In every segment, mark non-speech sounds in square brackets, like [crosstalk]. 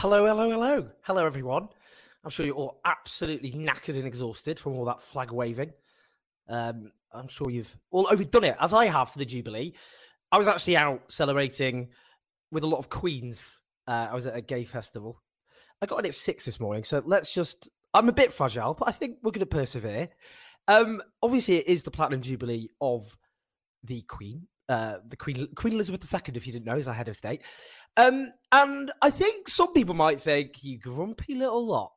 Hello, hello, hello. Hello, everyone. I'm sure you're all absolutely knackered and exhausted from all that flag waving. Um, I'm sure you've all overdone it, as I have for the Jubilee. I was actually out celebrating with a lot of Queens. Uh, I was at a gay festival. I got in at six this morning, so let's just. I'm a bit fragile, but I think we're going to persevere. Um, obviously, it is the Platinum Jubilee of the Queen, uh, the Queen Queen Elizabeth II, if you didn't know, is our head of state. Um, and I think some people might think you grumpy little lot.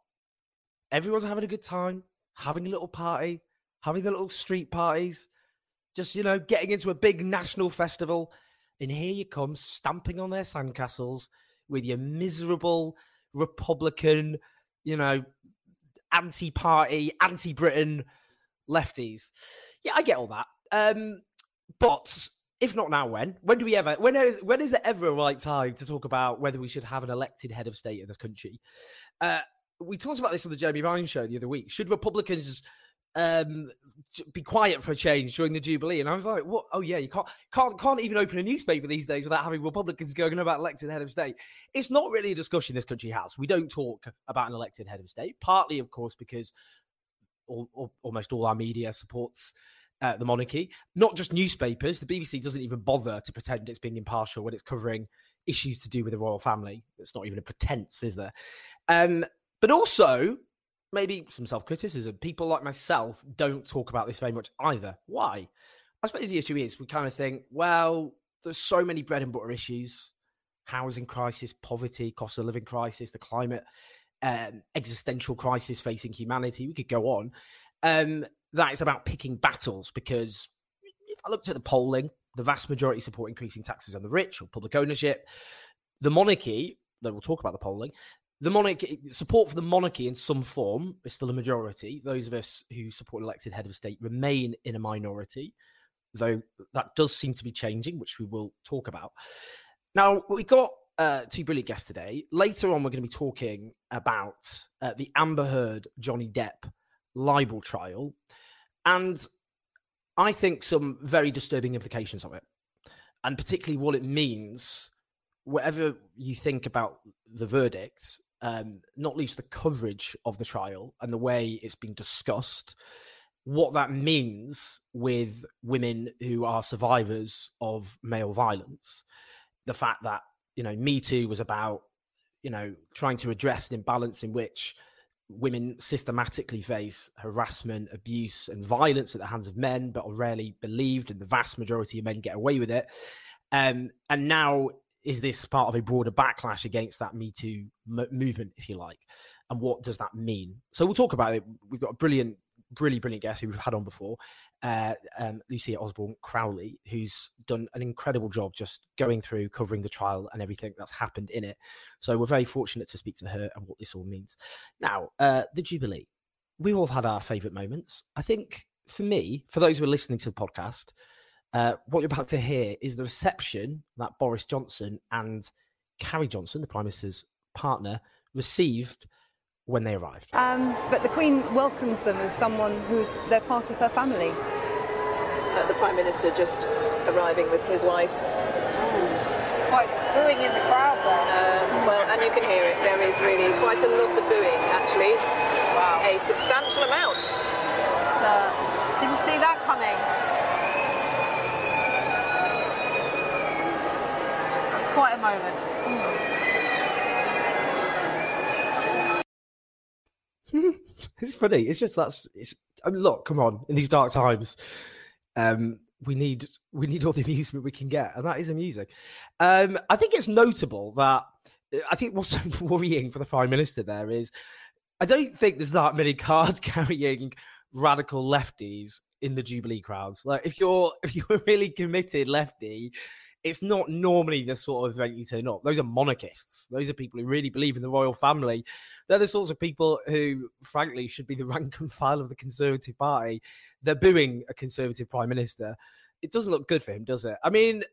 Everyone's having a good time, having a little party, having the little street parties, just you know, getting into a big national festival, and here you come stamping on their sandcastles with your miserable Republican, you know, anti-party, anti-Britain lefties. Yeah, I get all that. Um, but if not now, when? When do we ever? When is when is there ever a right time to talk about whether we should have an elected head of state in this country? Uh, we talked about this on the Jeremy Vine show the other week. Should Republicans um, be quiet for a change during the Jubilee? And I was like, what? Oh yeah, you can't can't can't even open a newspaper these days without having Republicans going about elected head of state. It's not really a discussion this country has. We don't talk about an elected head of state, partly, of course, because all, all, almost all our media supports uh, the monarchy, not just newspapers. The BBC doesn't even bother to pretend it's being impartial when it's covering issues to do with the royal family. It's not even a pretense, is there? Um, but also, maybe some self criticism. People like myself don't talk about this very much either. Why? I suppose the issue is we kind of think, well, there's so many bread and butter issues housing crisis, poverty, cost of living crisis, the climate um, existential crisis facing humanity. We could go on. Um, that is about picking battles because if I looked at the polling, the vast majority support increasing taxes on the rich or public ownership. The monarchy, though we'll talk about the polling, the monarchy support for the monarchy in some form is still a majority. Those of us who support elected head of state remain in a minority, though that does seem to be changing, which we will talk about. Now we got uh, two brilliant guests today. Later on, we're going to be talking about uh, the Amber Heard Johnny Depp libel trial, and I think some very disturbing implications of it, and particularly what it means. Whatever you think about the verdict, um, not least the coverage of the trial and the way it's been discussed, what that means with women who are survivors of male violence. The fact that, you know, Me Too was about, you know, trying to address an imbalance in which women systematically face harassment, abuse, and violence at the hands of men, but are rarely believed, and the vast majority of men get away with it. Um, and now is this part of a broader backlash against that Me Too m- movement, if you like? And what does that mean? So we'll talk about it. We've got a brilliant, brilliant, brilliant guest who we've had on before, uh, um, Lucia Osborne Crowley, who's done an incredible job just going through covering the trial and everything that's happened in it. So we're very fortunate to speak to her and what this all means. Now, uh, the Jubilee. We've all had our favourite moments. I think for me, for those who are listening to the podcast, uh, what you're about to hear is the reception that Boris Johnson and Carrie Johnson, the Prime Minister's partner, received when they arrived. Um, but the Queen welcomes them as someone who's they're part of her family. Uh, the Prime Minister just arriving with his wife. It's quite booing in the crowd there. Um, well, and you can hear it. There is really quite a lot of booing, actually. Wow. A substantial amount. It's, uh, didn't see that coming. That's quite a moment. It's funny. It's just that's it's I mean, look, come on, in these dark times, um, we need we need all the [laughs] amusement we can get, and that is amusing. Um, I think it's notable that I think what's [laughs] so worrying for the prime minister there is I don't think there's that many [laughs] cards carrying radical lefties in the Jubilee crowds. Like if you're if you're a really committed lefty, it's not normally the sort of event you turn up. Those are monarchists. Those are people who really believe in the royal family. They're the sorts of people who, frankly, should be the [laughs] rank and file of the Conservative Party. They're booing a Conservative Prime Minister. It doesn't look good for him, does it? I mean,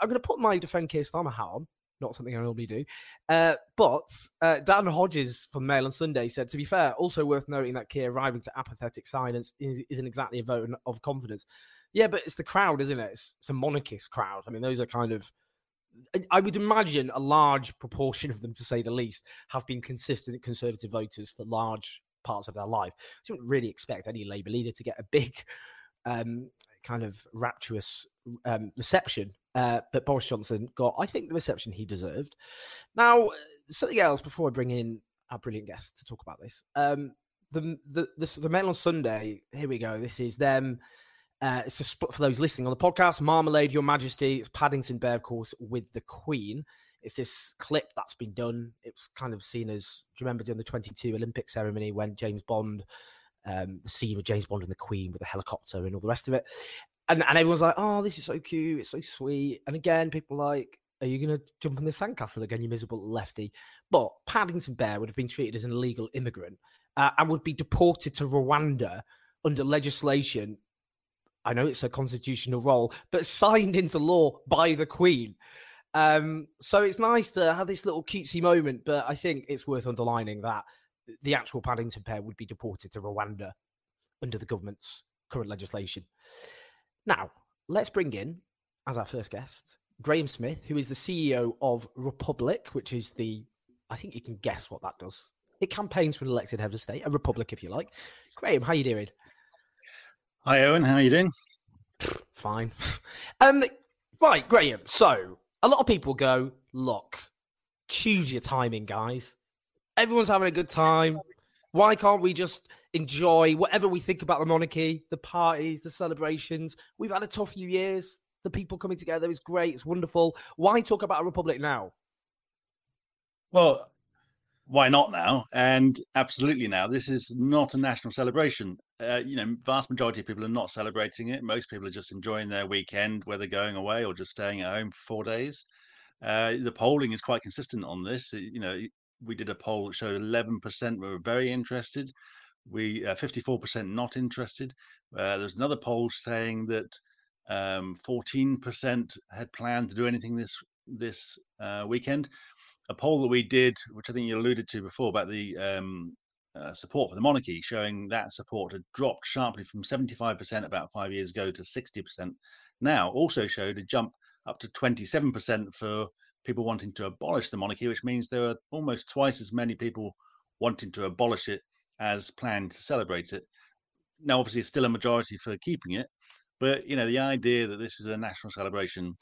I'm going to put my Defend Keir Starmer hat on not something I normally do. Uh, but uh, Dan Hodges from Mail on Sunday said, to be fair, also worth noting that Keir arriving to apathetic silence isn't exactly a vote of confidence. Yeah, but it's the crowd, isn't it? It's, it's a monarchist crowd. I mean, those are kind of. I would imagine a large proportion of them, to say the least, have been consistent Conservative voters for large parts of their life. So you wouldn't really expect any Labour leader to get a big, um, kind of rapturous um, reception. Uh, but Boris Johnson got, I think, the reception he deserved. Now, something else before I bring in our brilliant guest to talk about this. Um, the the the, the Mail on Sunday. Here we go. This is them uh, it's a for those listening on the podcast. Marmalade, Your Majesty. It's Paddington Bear, of course, with the Queen. It's this clip that's been done. It's kind of seen as, do you remember during the 22 Olympic ceremony when James Bond, um, the scene with James Bond and the Queen with the helicopter and all the rest of it? And, and everyone's like, oh, this is so cute. It's so sweet. And again, people like, are you going to jump in the sandcastle again, you miserable lefty? But Paddington Bear would have been treated as an illegal immigrant uh, and would be deported to Rwanda under legislation I know it's a constitutional role, but signed into law by the Queen. Um, so it's nice to have this little cutesy moment, but I think it's worth underlining that the actual Paddington Bear would be deported to Rwanda under the government's current legislation. Now, let's bring in, as our first guest, Graham Smith, who is the CEO of Republic, which is the, I think you can guess what that does. It campaigns for an elected head of state, a republic, if you like. Graham, how you doing? Hi, Owen. How are you doing? Fine. [laughs] um, right, Graham. So a lot of people go, look, choose your timing, guys. Everyone's having a good time. Why can't we just enjoy whatever we think about the monarchy, the parties, the celebrations? We've had a tough few years. The people coming together is great. It's wonderful. Why talk about a republic now? Well, why not now? And absolutely now. This is not a national celebration. Uh, you know, vast majority of people are not celebrating it. Most people are just enjoying their weekend, whether going away or just staying at home for four days. Uh, the polling is quite consistent on this. You know, we did a poll that showed 11% were very interested. We uh, 54% not interested. Uh, there's another poll saying that um, 14% had planned to do anything this this uh, weekend a poll that we did, which I think you alluded to before about the um, uh, support for the monarchy, showing that support had dropped sharply from 75% about five years ago to 60% now, also showed a jump up to 27% for people wanting to abolish the monarchy, which means there are almost twice as many people wanting to abolish it as planned to celebrate it. Now, obviously, it's still a majority for keeping it, but you know the idea that this is a national celebration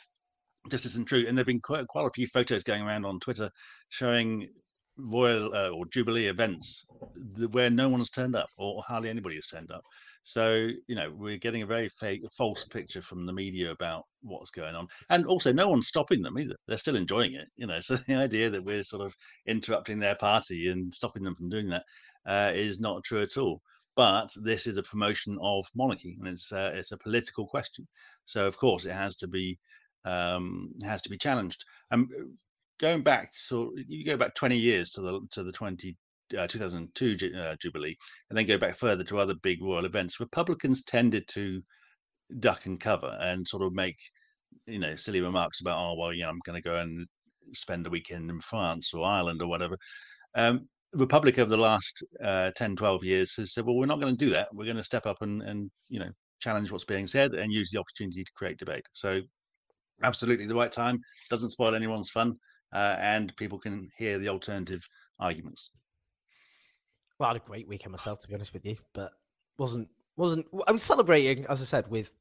just isn't true. And there've been quite quite a few photos going around on Twitter showing royal uh, or jubilee events where no one has turned up or hardly anybody has turned up. So you know we're getting a very fake false picture from the media about what's going on. And also no one's stopping them either. They're still enjoying it you know. [laughs] So the idea that we're sort of interrupting their party and stopping them from doing that uh, is not true at all. But this is a promotion of monarchy and it's uh, it's a political question. So of course it has to be um, has to be challenged. Um, going back, so you go back 20 years to the to the 20 uh, 2002 uh, Jubilee, and then go back further to other big royal events. Republicans tended to duck and cover and sort of make you know silly remarks about, oh well, yeah, I'm going to go and spend a weekend in France or Ireland or whatever. Um, Republic over the last uh, 10, 12 years has said, well, we're not going to do that. We're going to step up and, and, you know, challenge what's being said and use the opportunity to create debate. So absolutely the right time. Doesn't spoil anyone's fun, uh, and people can hear the alternative arguments. Well, I had a great weekend myself, to be honest with you, but wasn't wasn't. I was celebrating, as I said, with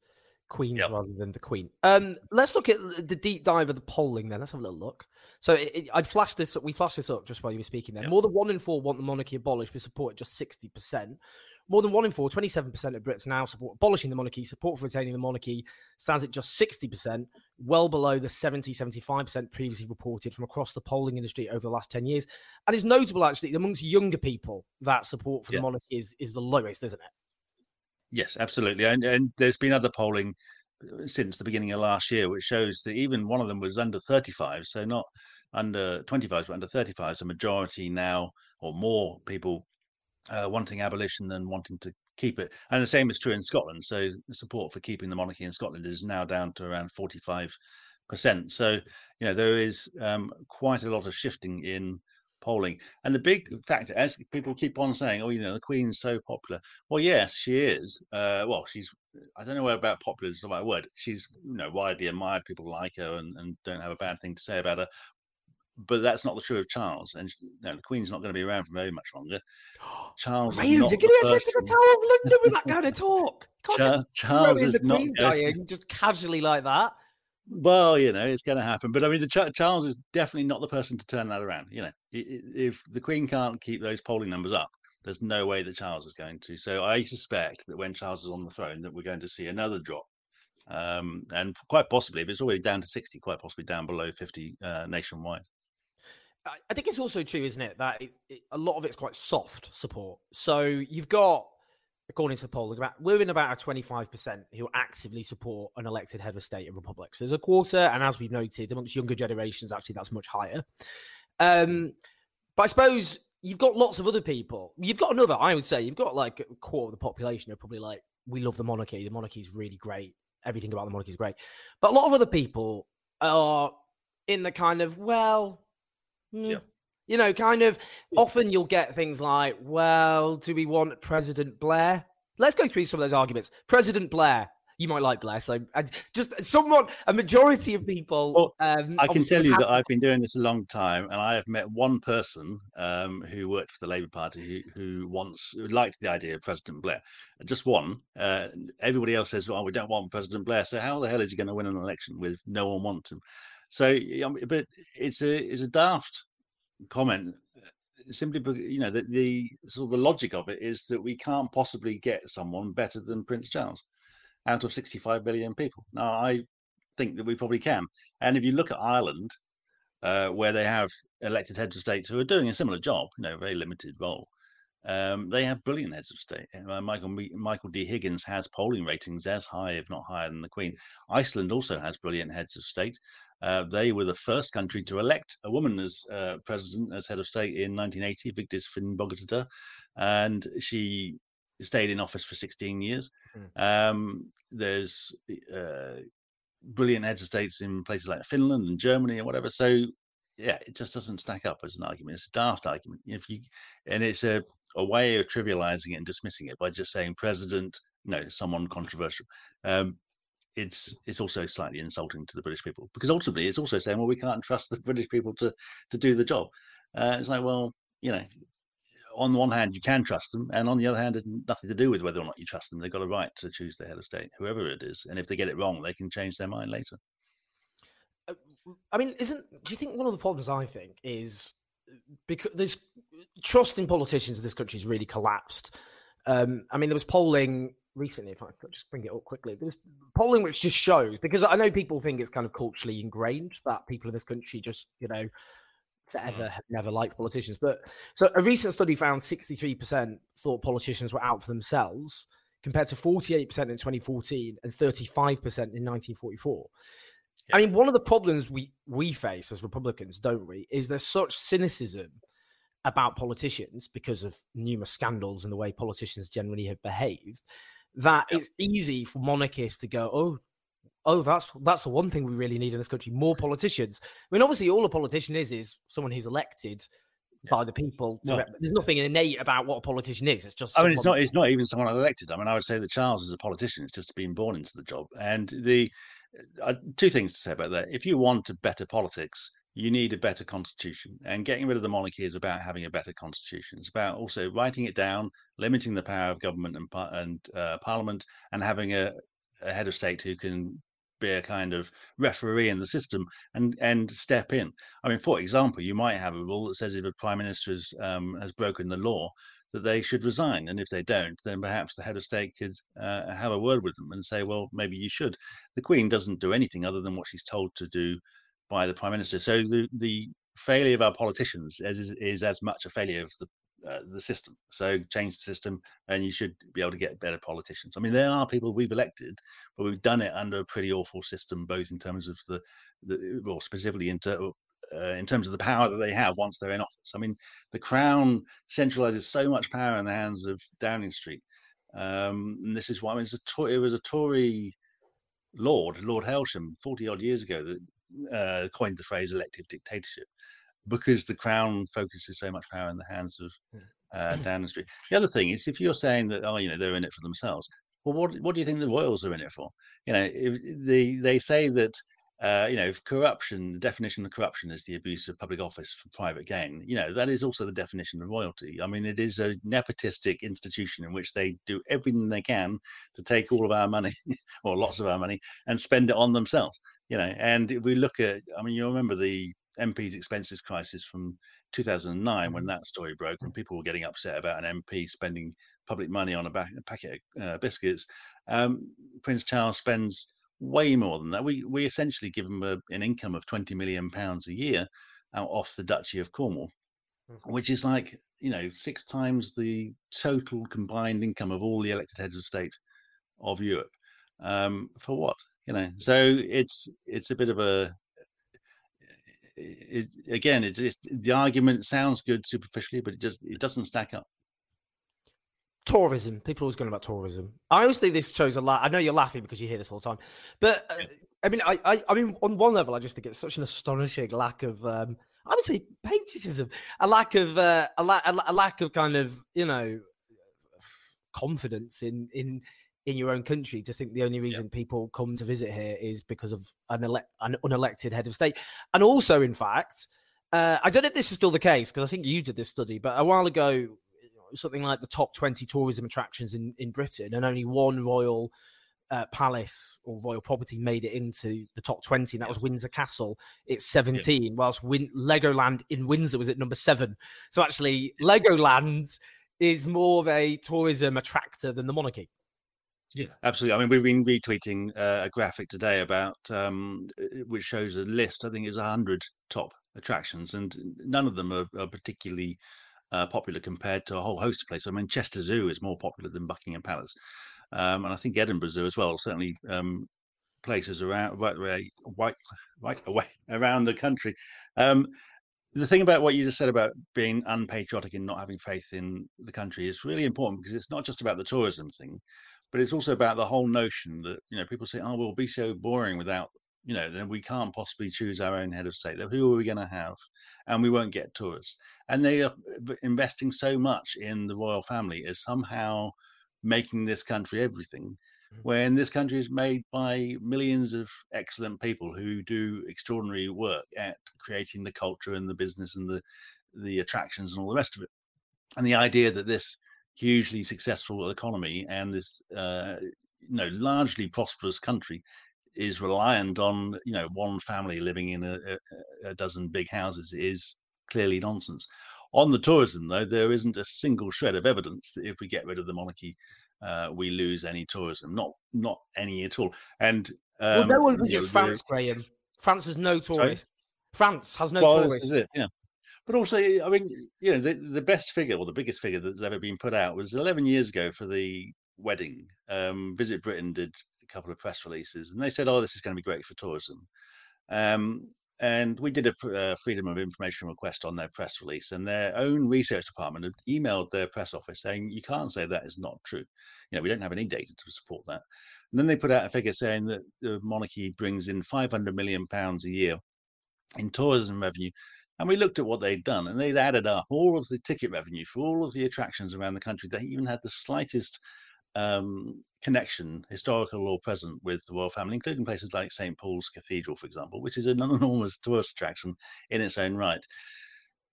Queens yep. rather than the Queen. Um, let's look at the deep dive of the polling. Then let's have a little look. So it, it, I flashed this. We flashed this up just while you were speaking. There, yep. more than one in four want the monarchy abolished, with support just sixty percent. More than one in four, 27% of Brits now support abolishing the monarchy. Support for retaining the monarchy stands at just 60%, well below the 70, 75% previously reported from across the polling industry over the last 10 years. And it's notable, actually, amongst younger people, that support for yeah. the monarchy is, is the lowest, isn't it? Yes, absolutely. And and there's been other polling uh, since the beginning of last year, which shows that even one of them was under 35, so not under 25, but under 35. So majority now, or more people uh, wanting abolition than wanting to keep it. And the same is true in Scotland. So support for keeping the monarchy in Scotland is now down to around 45 percent. So you know there is um, quite a lot of shifting in polling. And the big factor, as people keep on saying, oh, you know, the Queen's so popular. Well, yes, she is. Uh, well, she's, I don't know about popular is the right word. She's, you know, widely admired. People like her and, and don't have a bad thing to say about her. But that's not the true of Charles. And you know, the Queen's not going to be around for very much longer. [gasps] Charles Man, you're to going not to the. Tower of London with that kind of talk. Can't just Charles is the not Queen going- dying just casually like that. Well, you know, it's going to happen. But I mean, the Ch- Charles is definitely not the person to turn that around. You know, if the Queen can't keep those polling numbers up, there's no way that Charles is going to. So I suspect that when Charles is on the throne, that we're going to see another drop. Um, and quite possibly, if it's already down to 60, quite possibly down below 50 uh, nationwide. I think it's also true, isn't it, that it, it, a lot of it's quite soft support. So you've got, according to the poll, about we're in about a twenty-five percent who actively support an elected head of state in republics. There's a quarter, and as we've noted, amongst younger generations, actually that's much higher. Um, but I suppose you've got lots of other people. You've got another, I would say, you've got like a quarter of the population are probably like, we love the monarchy. The monarchy is really great. Everything about the monarchy is great. But a lot of other people are in the kind of, well, Yeah. you know, kind of often you'll get things like, well, do we want President Blair? Let's go through some of those arguments. President Blair, you might like Blair, so I, just somewhat a majority of people. Well, um, I can tell you have- that I've been doing this a long time, and I have met one person um, who worked for the Labour Party who, who once liked the idea of President Blair. Just one. Uh, everybody else says, "Well, we don't want President Blair." So how the hell is he going to win an election with no one wants him? So, I mean, but it's a it's a daft comment. uh, Simply, because, you know, the, the sort of the logic of it is that we can't possibly get someone better than Prince Charles out of 65 million people. Now, I think that we probably can. And if you look at Ireland, uh, where they have elected heads of state who are doing a similar job, you know, very limited role, um, they have brilliant heads of state. Uh, Michael Michael D. Higgins has polling ratings as high, if not higher, than the Queen. Iceland also has brilliant heads of state. Uh, they were the first country to elect a woman as uh, president, as head of state in 1980, Vigdis Finnbogadóttir, and she stayed in office for 16 years. Um, there's uh, brilliant heads of states in places like Finland and Germany and whatever. So yeah, it just doesn't stack up as an argument. It's a daft argument. If you and it's a, a way of trivializing it and dismissing it by just saying president, no, someone controversial. Um, it's it's also slightly insulting to the British people because ultimately it's also saying, well, we can't trust the [laughs] British people to to do the job. Uh, it's like, well, you know, on the one hand you can trust them, and on the other hand, it's nothing to do with whether or not you trust them. They've got a right to choose their head of state, whoever it is, and if they get it wrong, they can change their mind later. I mean, isn't do you think one of the problems I think is because there's trust in politicians in this country has really collapsed. Um, I mean, there was polling recently, if I could just bring it up quickly, there was polling which just shows because I know people think it's kind of culturally ingrained that people in this country just, you know, forever mm-hmm. have never liked politicians. But so a recent study found 63% thought politicians were out for themselves compared to 48% in 2014 and 35% in 1944. I mean, one of the problems we we face as Republicans, don't we, is there's such cynicism about politicians because of numerous scandals and the way politicians generally have behaved that it's easy for monarchists to go, oh, oh, that's that's the one thing we really need in this country: more politicians. I mean, obviously, all a politician is is someone who's elected by the people. To Well- rep- There's nothing innate about what a politician is. It's just. I mean, it's not. It's not even someone elected. I mean, I would say that Charles is a politician. It's just been born into the job. And the uh, two things to say about that: if you want a better politics, you need a better constitution. And getting rid of the monarchy is about having a better constitution. It's about also writing it down, limiting the power of government and and uh, parliament, and having a, a head of state who can be a kind of referee in the system and and step in. I mean, for example, you might have a rule that says if a prime minister has um, has broken the law, that they should resign, and if they don't, then perhaps the head of state could uh, have a word with them and say, well, maybe you should. The Queen doesn't do anything other than what she's told to do by the prime minister. So the the failure of our politicians is, is, is as much a failure of the uh, the system. So change the system, and you should be able to get better politicians. I mean, there are people we've elected, but we've done it under a pretty awful system, both in terms of the, the well, specifically in, uh, in terms of the power that they have once they're in office. I mean, the Crown centralizes so much power in the hands of Downing Street, um, and this is why I mean, a, it was a Tory lord, Lord Hailsham, forty odd years ago, that uh, coined the phrase "elective dictatorship." Because the crown focuses so much power in the hands of [clears throat] uh, Downing Street. The other thing is, if you're saying that, oh, you know, they're in it for themselves, well, what what do you think the royals are in it for? You know, if they they say that. Uh, you know, corruption, the definition of corruption is the abuse of public office for private gain. You know, that is also the definition of royalty. I mean, it is a nepotistic institution in which they do everything they can to take all of our money, [laughs] or lots of our money, and spend it on themselves. You know, and if we look at, I mean, you remember the MP's expenses crisis from 2009 when mm-hmm. that story broke and people were getting upset about an MP spending public money on a, back, a packet of uh, biscuits. Um, Prince Charles spends way more than that. We we essentially give him a, an income of 20 million pounds a year out off the Duchy of Cornwall, mm-hmm. which is like you know six times the total combined income of all the elected heads of state of Europe. Um, for what? You know, so it's it's a bit of a it, again, it's just the argument sounds good superficially, but it just it doesn't stack up. Tourism. People always going about tourism. I always think this shows a lot. I know you're laughing because you hear this all the time, but uh, I mean, I, I, I mean, on one level, I just think it's such an astonishing lack of, um, I would say, patriotism, a lack of, uh, a, la- a lack of kind of, you know, confidence in in in your own country to think the only reason yep. people come to visit here is because of an, ele- an unelected head of state. And also, in fact, uh, I don't know if this is still the case because I think you did this study, but a while ago, something like the top 20 tourism attractions in, in Britain, and only one royal uh, palace or royal property made it into the top 20, and that was Windsor Castle. It's 17, yeah. whilst Win- Legoland in Windsor was at number seven. So actually, Legoland is more of a tourism attractor than the monarchy. Yeah, absolutely. I mean, we've been retweeting uh, a graphic today about um, which shows a list. I think is hundred top attractions, and none of them are, are particularly uh, popular compared to a whole host of places. I mean, Chester Zoo is more popular than Buckingham Palace, um, and I think Edinburgh Zoo as well. Certainly, um, places around right away, right, right away [laughs] around the country. Um, the thing about what you just said about being unpatriotic and not having faith in the country is really important because it's not just about the tourism thing but it's also about the whole notion that you know people say, "Oh, we'll be so boring without." You know, then we can't possibly choose our own head of state. Who are we going to have? And we won't get tourists. And they are investing so much in the royal family as somehow making this country everything mm-hmm. when this country is made by millions of excellent people who do extraordinary work at creating the culture and the business and the the attractions and all the rest of it. And the idea that this hugely successful economy and this uh, you know largely prosperous country is reliant on you know one family living in a, a, dozen big houses is clearly nonsense. On the tourism, though, there isn't a single shred of evidence that if we get rid of the monarchy, uh, we lose any tourism. Not not any at all. And um, well, no one visits France, Graham. France has no tourists. Sorry? France has no well, tourists. It, yeah. But also, I mean, you know, the, the best figure or the biggest figure that's ever been put out was 11 years ago for the wedding. Um, Visit Britain did a couple of press releases and they said, oh, this is going to be great for tourism. Um, and we did a uh, freedom of information request on their press release, and their own research department had emailed their press office saying, You can't say that is not true. You know, we don't have any data to support that. And then they put out a figure saying that the monarchy brings in 500 million pounds a year in tourism revenue and we looked at what they'd done, and they'd added up all of the ticket revenue for all of the attractions around the country that even had the slightest um, connection, historical or present, with the royal family, including places like St. Paul's Cathedral, for example, which is an [laughs] enormous tourist attraction in its own right.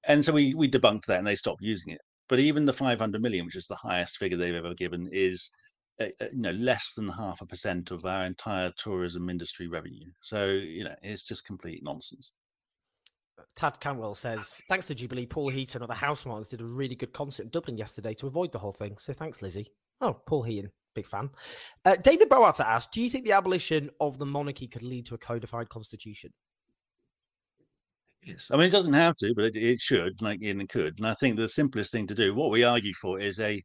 And so we we debunked that, and they stopped using it. But even the 500 million, which is the highest figure they've ever given, is uh, uh, you know less than half a percent of our entire tourism industry revenue. So you know it's just complete nonsense. Tad Canwell says, thanks to Jubilee, Paul Heaton of the Housemartins did a really good concert in Dublin yesterday to avoid the whole thing. So thanks, Lizzie. Oh, Paul Heaton, big fan. Uh, David Bowater asked, do you think the abolition of the monarchy could lead to a codified constitution? Yes, I mean it doesn't have to, but it, it should, like and it could. And I think the simplest thing to do, what we argue for, is a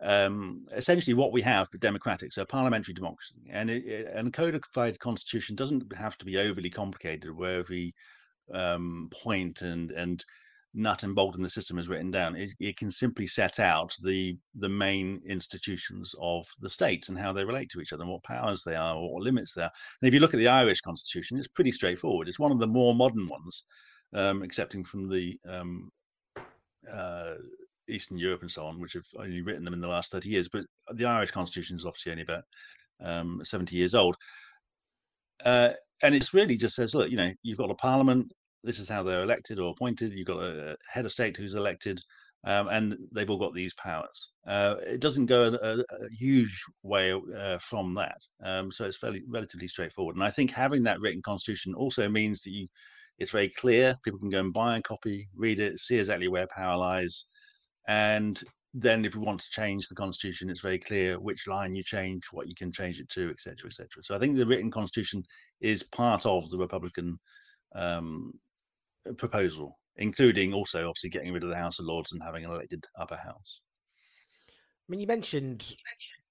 um, essentially what we have, but democratic, so parliamentary democracy, and it, it, and codified constitution doesn't have to be overly complicated, where every um, point and and nut and bolt in the system is written down. It, it, can simply set out the the main institutions of the state and how they relate to each other, and what powers they are, what limits they are. And if you look at the Irish constitution, it's pretty straightforward. It's one of the more modern ones, um, excepting from the um, uh, Eastern Europe and so on, which have only written them in the last 30 years. But the Irish constitution is obviously only about um, 70 years old. Uh, and it's really just says, look, you know, you've got a parliament. This is how they're elected or appointed. You've got a head of state who's elected, um, and they've all got these powers. Uh, it doesn't go a, a, huge way uh, from that, um, so it's fairly relatively straightforward. And I think having that written constitution also means that you, it's very clear. People can go and buy a copy, read it, see exactly where power lies, and then if we want to change the constitution, it's very clear which line you change, what you can change it to, etc., etc. So I think the written constitution is part of the Republican um, proposal, including also obviously getting rid of the House of Lords and having an elected upper house. I mean, you mentioned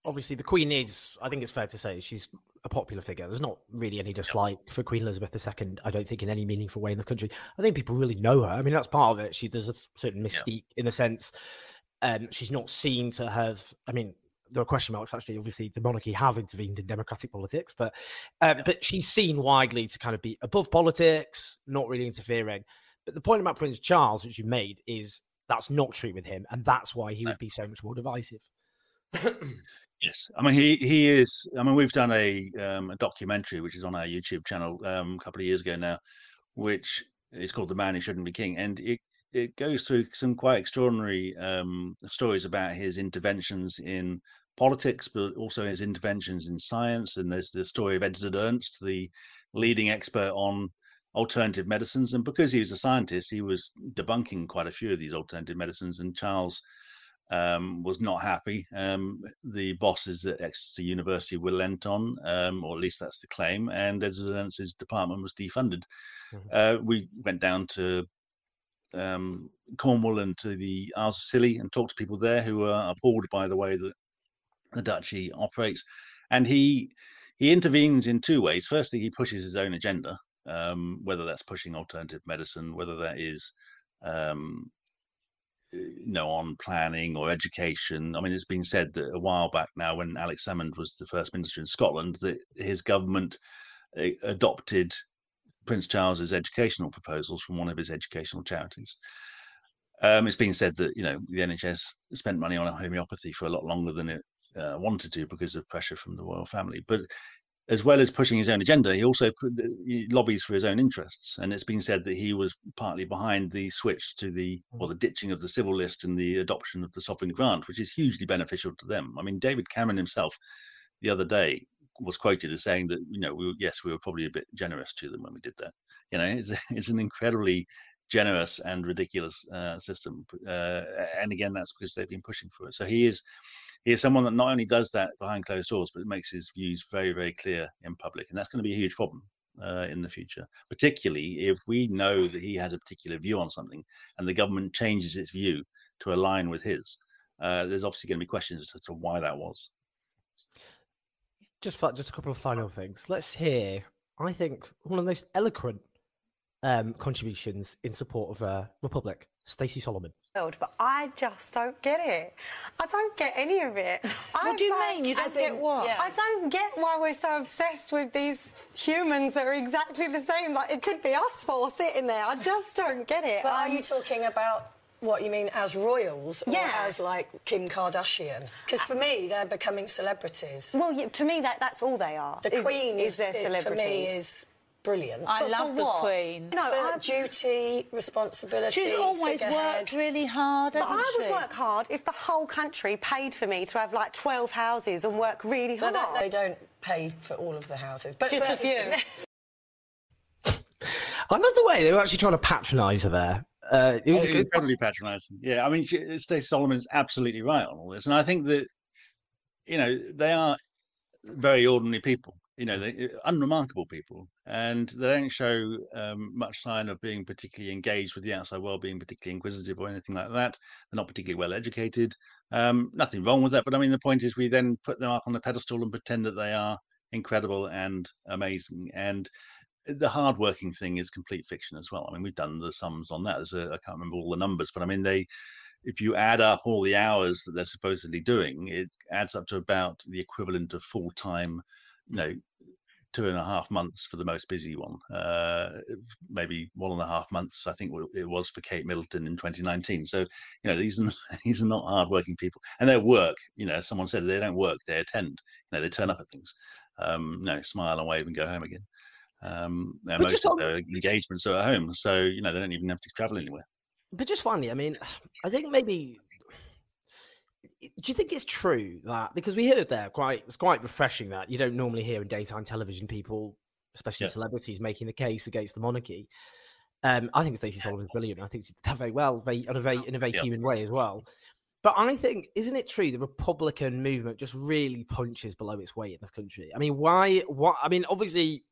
obviously the Queen is, I think it's fair to say, she's a popular figure. There's not really any dislike for Queen Elizabeth II, I don't think, in any meaningful way in the country. I think people really know her. I mean, that's part of it. She does a certain mystique yeah. in the sense um, she's not seen to have, I mean, there are question marks actually. Obviously, the monarchy have intervened in democratic politics, but um, yeah. but she's seen widely to kind of be above politics, not really interfering. But the point about Prince Charles, which you made, is that's not true with him, and that's why he no. would be so much more divisive. Yes, I mean he he is. I mean we've done a um, a documentary which is on our YouTube channel um, a couple of years ago now, which is called "The Man Who Shouldn't Be King," and it it goes through some quite extraordinary um, stories about his interventions in politics, but also his interventions in science. And there's the story of Edzard Ernst, the leading expert on alternative medicines. And because he was a scientist, he was debunking quite a few of these alternative medicines. And Charles um, was not happy. Um, the bosses at Exeter University were lent on, um, or at least that's the claim, and Edzard's department was defunded. Mm-hmm. Uh, we went down to um, Cornwall and to the Isles of Scilly and talked to people there who are appalled by the way that the duchy operates. And he he intervenes in two ways. Firstly, he pushes his own agenda, um, whether that's pushing alternative medicine, whether that is um, you know, on planning or education. I mean, it's been said that a while back now, when Alex Salmond was the first minister in Scotland, that his government eh, adopted Prince Charles's educational proposals from one of his educational charities. Um, it's been said that you know the NHS spent money on homeopathy for a lot longer than it uh, wanted to because of pressure from the royal family. But as well as pushing his own agenda, he also he lobbies for his own interests. And it's been said that he was partly behind the switch to the or the ditching of the civil list and the adoption of the sovereign grant, which is hugely beneficial to them. I mean, David Cameron himself the other day was quoted as saying that you know we were, yes we were probably a bit generous to them when we did that. You know, it's, [laughs] it's an incredibly generous and ridiculous uh, system, uh, and again that's because they've been pushing for it. So he is he is someone that not only does that behind closed doors, but it makes his views very, very clear in public. And that's going to be a huge problem uh, in the future, particularly if we know that he has a particular view on something and the government changes its view to align with his. Uh, there's obviously going to be questions as to why that was. Just, just a couple of final things. Let's hear, I think, one of the most eloquent um, contributions in support of uh, Republic, Stacey Solomon. But I just don't get it. I don't get any of it. what do you like, mean? You don't get in, what? Yeah. I don't get why we're so obsessed with these humans that are exactly the same. Like it could be us four sitting there. I just don't get it. But um, are you talking about what you mean as royals or yeah. as like Kim Kardashian? Because for me, they're becoming celebrities. Well, yeah, to me, that that's all they are. The is, Queen is, is their celebrity. For me, is brilliant. I for, love for the what? Queen. No, for I... duty, responsibility. She's always worked really hard, but I would work hard if the whole country paid for me to have like 12 houses and work really hard. But they don't pay for all of the houses. But Just but... a few. [laughs] I love the way they were actually trying to patronise her there. Uh, it was oh, incredibly patronising. Yeah, I mean, Stacey Solomon's absolutely right on all this, and I think that you know they are very ordinary people you know, they, unremarkable people, and they don't show um, much sign of being particularly engaged with the outside world, being particularly inquisitive or anything like that. They're not particularly well educated. Um, nothing wrong with that, but I mean, the point is, we then put them up on a pedestal and pretend that they are incredible and amazing. And the hardworking thing is complete fiction as well. I mean, we've done the sums on that. I can't remember all the numbers, but I mean, they if you add up all the hours that they're supposedly doing, it adds up to about the equivalent of full time, you know, two and a half months for the most busy one. Uh, maybe one and a half months, I think it was for Kate Middleton in 2019. So, you know, these are [laughs] these are not hardworking people, and their work, you know, someone said they don't work, they attend. You know, they turn up at things, um, you know, smile and wave and go home again. Um, most of their engagements are at home, so you know they don't even have to travel anywhere but just finally, I mean, I think maybe. Do you think it's true that because we heard there quite it's quite refreshing that you don't normally hear in daytime television people, especially yeah. celebrities, making the case against the monarchy. Um, I think Stacey Solomon's brilliant. I think she's done very well, very in a very in a very yeah. human way as well. But I think, isn't it true the Republican movement just really punches below its weight in this country? I mean, why? What? I mean, obviously,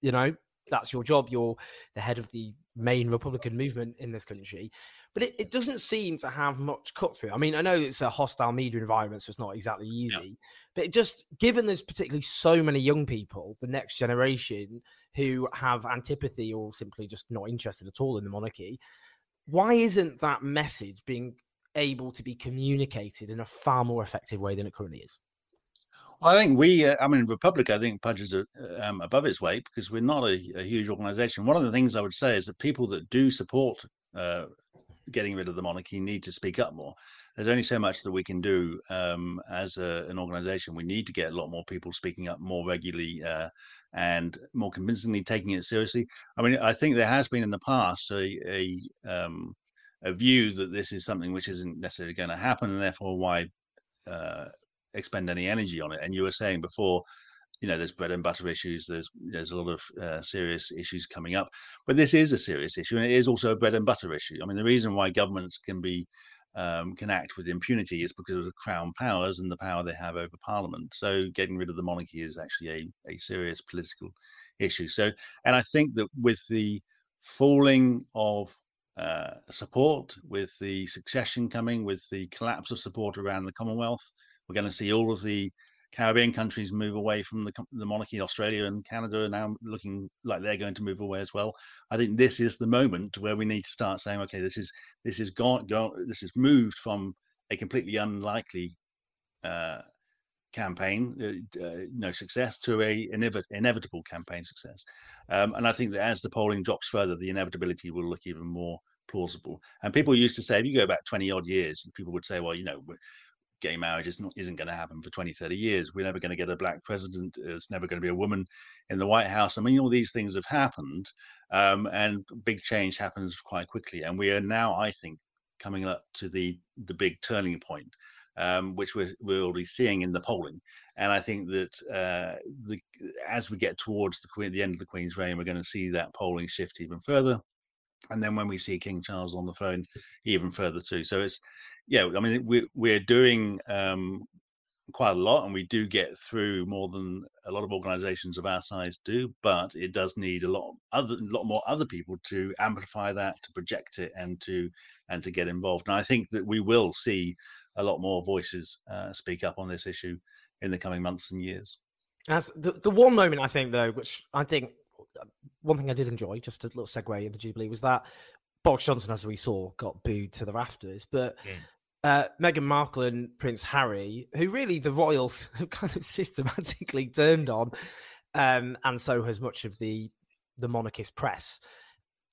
you know, that's your job. You're the head of the main Republican movement in this country, but it, it doesn't seem to have much cut through. I mean, I know it's a hostile media environment, so it's not exactly easy, yeah. but it just given there's particularly so many young people, the next generation, who have antipathy or simply just not interested at all in the monarchy, why isn't that message being able to be communicated in a far more effective way than it currently is? I think we, uh, I mean, Republic, I think punches um, above its weight because we're not a, a, huge organization. One of the things I would say is that people that do support uh, getting rid of the monarchy need to speak up more. There's only so much that we can do um, as a, an organization. We need to get a lot more people speaking up more regularly uh, and more convincingly taking it seriously. I mean, I think there has been in the past a, a, um, a view that this is something which isn't necessarily going to happen, and therefore why uh, expend any energy on it. And you were saying before, you know, there's bread and butter issues. There's there's a lot of uh, serious issues coming up, but this is a serious issue, and it is also a bread and butter issue. I mean, the reason why governments can be um, can act with impunity is because of the crown powers and the power they have over parliament. So getting rid of the monarchy is actually a, a serious political issue. So, and I think that with the falling of uh, support, with the succession coming, with the collapse of support around the Commonwealth, we're going to see all of the Caribbean countries move away from the, the monarchy. Australia and Canada are now looking like they're going to move away as well. I think this is the moment where we need to start saying, okay, this is this is gone, gone this is moved from a completely unlikely uh, campaign, uh, uh, no success, to a inevit- inevitable campaign success. Um, and I think that as the polling drops further, the inevitability will look even more plausible. And people used to say, if you go back 20 odd years, people would say, well, you know, gay marriage is not, isn't going to happen for 20, 30 years. We're never going to get a black president. It's never going to be a woman in the White House. I mean, all these things have happened, um, and big change happens quite quickly. And we are now, I think, coming up to the the big turning point, um, which we're, we're already seeing in the polling. And I think that uh, the, as we get towards the, Queen, the end of the Queen's reign, we're going to see that polling shift even further and then when we see King Charles on the phone, even further too. So it's yeah, I mean we we're doing um, quite a lot, and we do get through more than a lot of organisations of our size do. But it does need a lot other, a lot more other people to amplify that, to project it, and to and to get involved. And I think that we will see a lot more voices uh, speak up on this issue in the coming months and years. As the, the one moment I think though, which I think one thing I did enjoy, just a little segue in the Jubilee, was that Boris Johnson, as we saw, got booed to the rafters. But mm. Uh, Meghan Markle and Prince Harry, who really the royals [laughs] have kind of systematically turned on, um, and so has much of the the monarchist press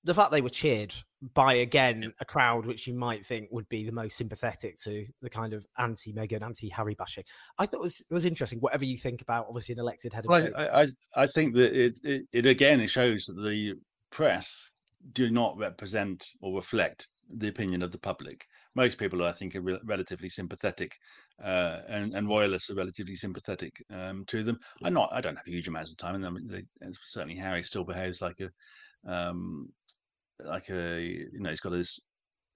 the fact they were cheered by again a crowd which you might think would be the most sympathetic to the kind of anti Meghan, anti Harry bashing, I thought it was, it was interesting. Whatever you think about, obviously, an elected head of well, I, I, I think that it, it, it again it shows that the press do not represent or reflect the opinion of the public. Most people, I think, are re- relatively sympathetic, uh, and, and royalists are relatively sympathetic um, to them. I'm not. I don't have huge amounts of time, and I mean, they, certainly Harry still behaves like a um, like a you know he's got this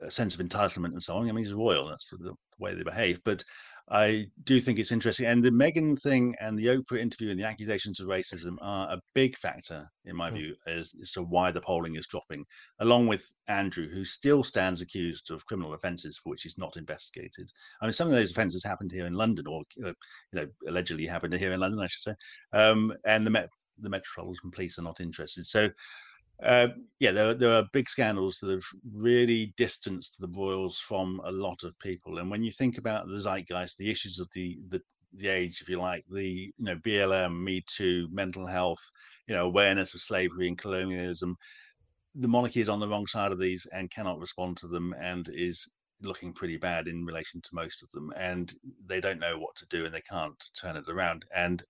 sense of entitlement and so on. I mean, he's royal. That's the, the way they behave. But I do think it's interesting. And the Meghan thing and the Oprah interview and the accusations of racism are a big factor, in my mm. view, as, as, to why the polling is dropping, along with Andrew, who still stands accused of criminal offences for which he's not investigated. I mean, some of those offences happened here in London, or, uh, you know, allegedly happened here in London, I should say. Um, and the, Met, the Metropolitan Police are not interested. So uh, yeah, there, there are big scandals that have really distanced the royals from a lot of people. And when you think about the zeitgeist, the issues of the the, the age, if you like, the you know BLM, Me Too, mental health, you know awareness of slavery and colonialism, the monarchy is on the wrong side of these and cannot respond to them, and is looking pretty bad in relation to most of them. And they don't know what to do, and they can't turn it around. And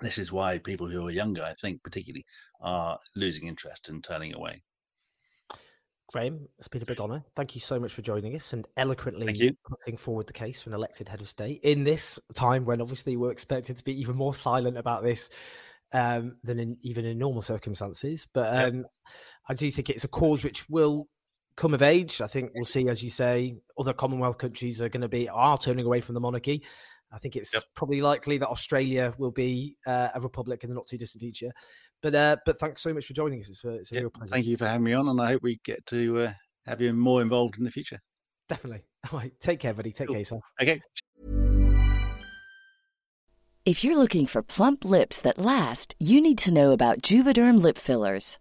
this is why people who are younger, I think, particularly, are losing interest and turning away. Graham, it's been a big honour. Thank you so much for joining us and eloquently putting forward the case for an elected head of state in this time when obviously we're expected to be even more silent about this um, than in, even in normal circumstances. But um. I do think it's a cause which will come of age. I think we'll see, as you say, other Commonwealth countries are going to be are turning away from the monarchy. I think it's yep. probably likely that Australia will be uh, a republic in the not too distant future. But uh, but thanks so much for joining us. It's, a, it's a yep. real pleasure. Thank you for having me on, and I hope we get to uh, have you more involved in the future. Definitely. [laughs] All right. Take care, buddy. Take cool. care yourself. Okay. If you're looking for plump lips that last, you need to know about Juvederm lip fillers.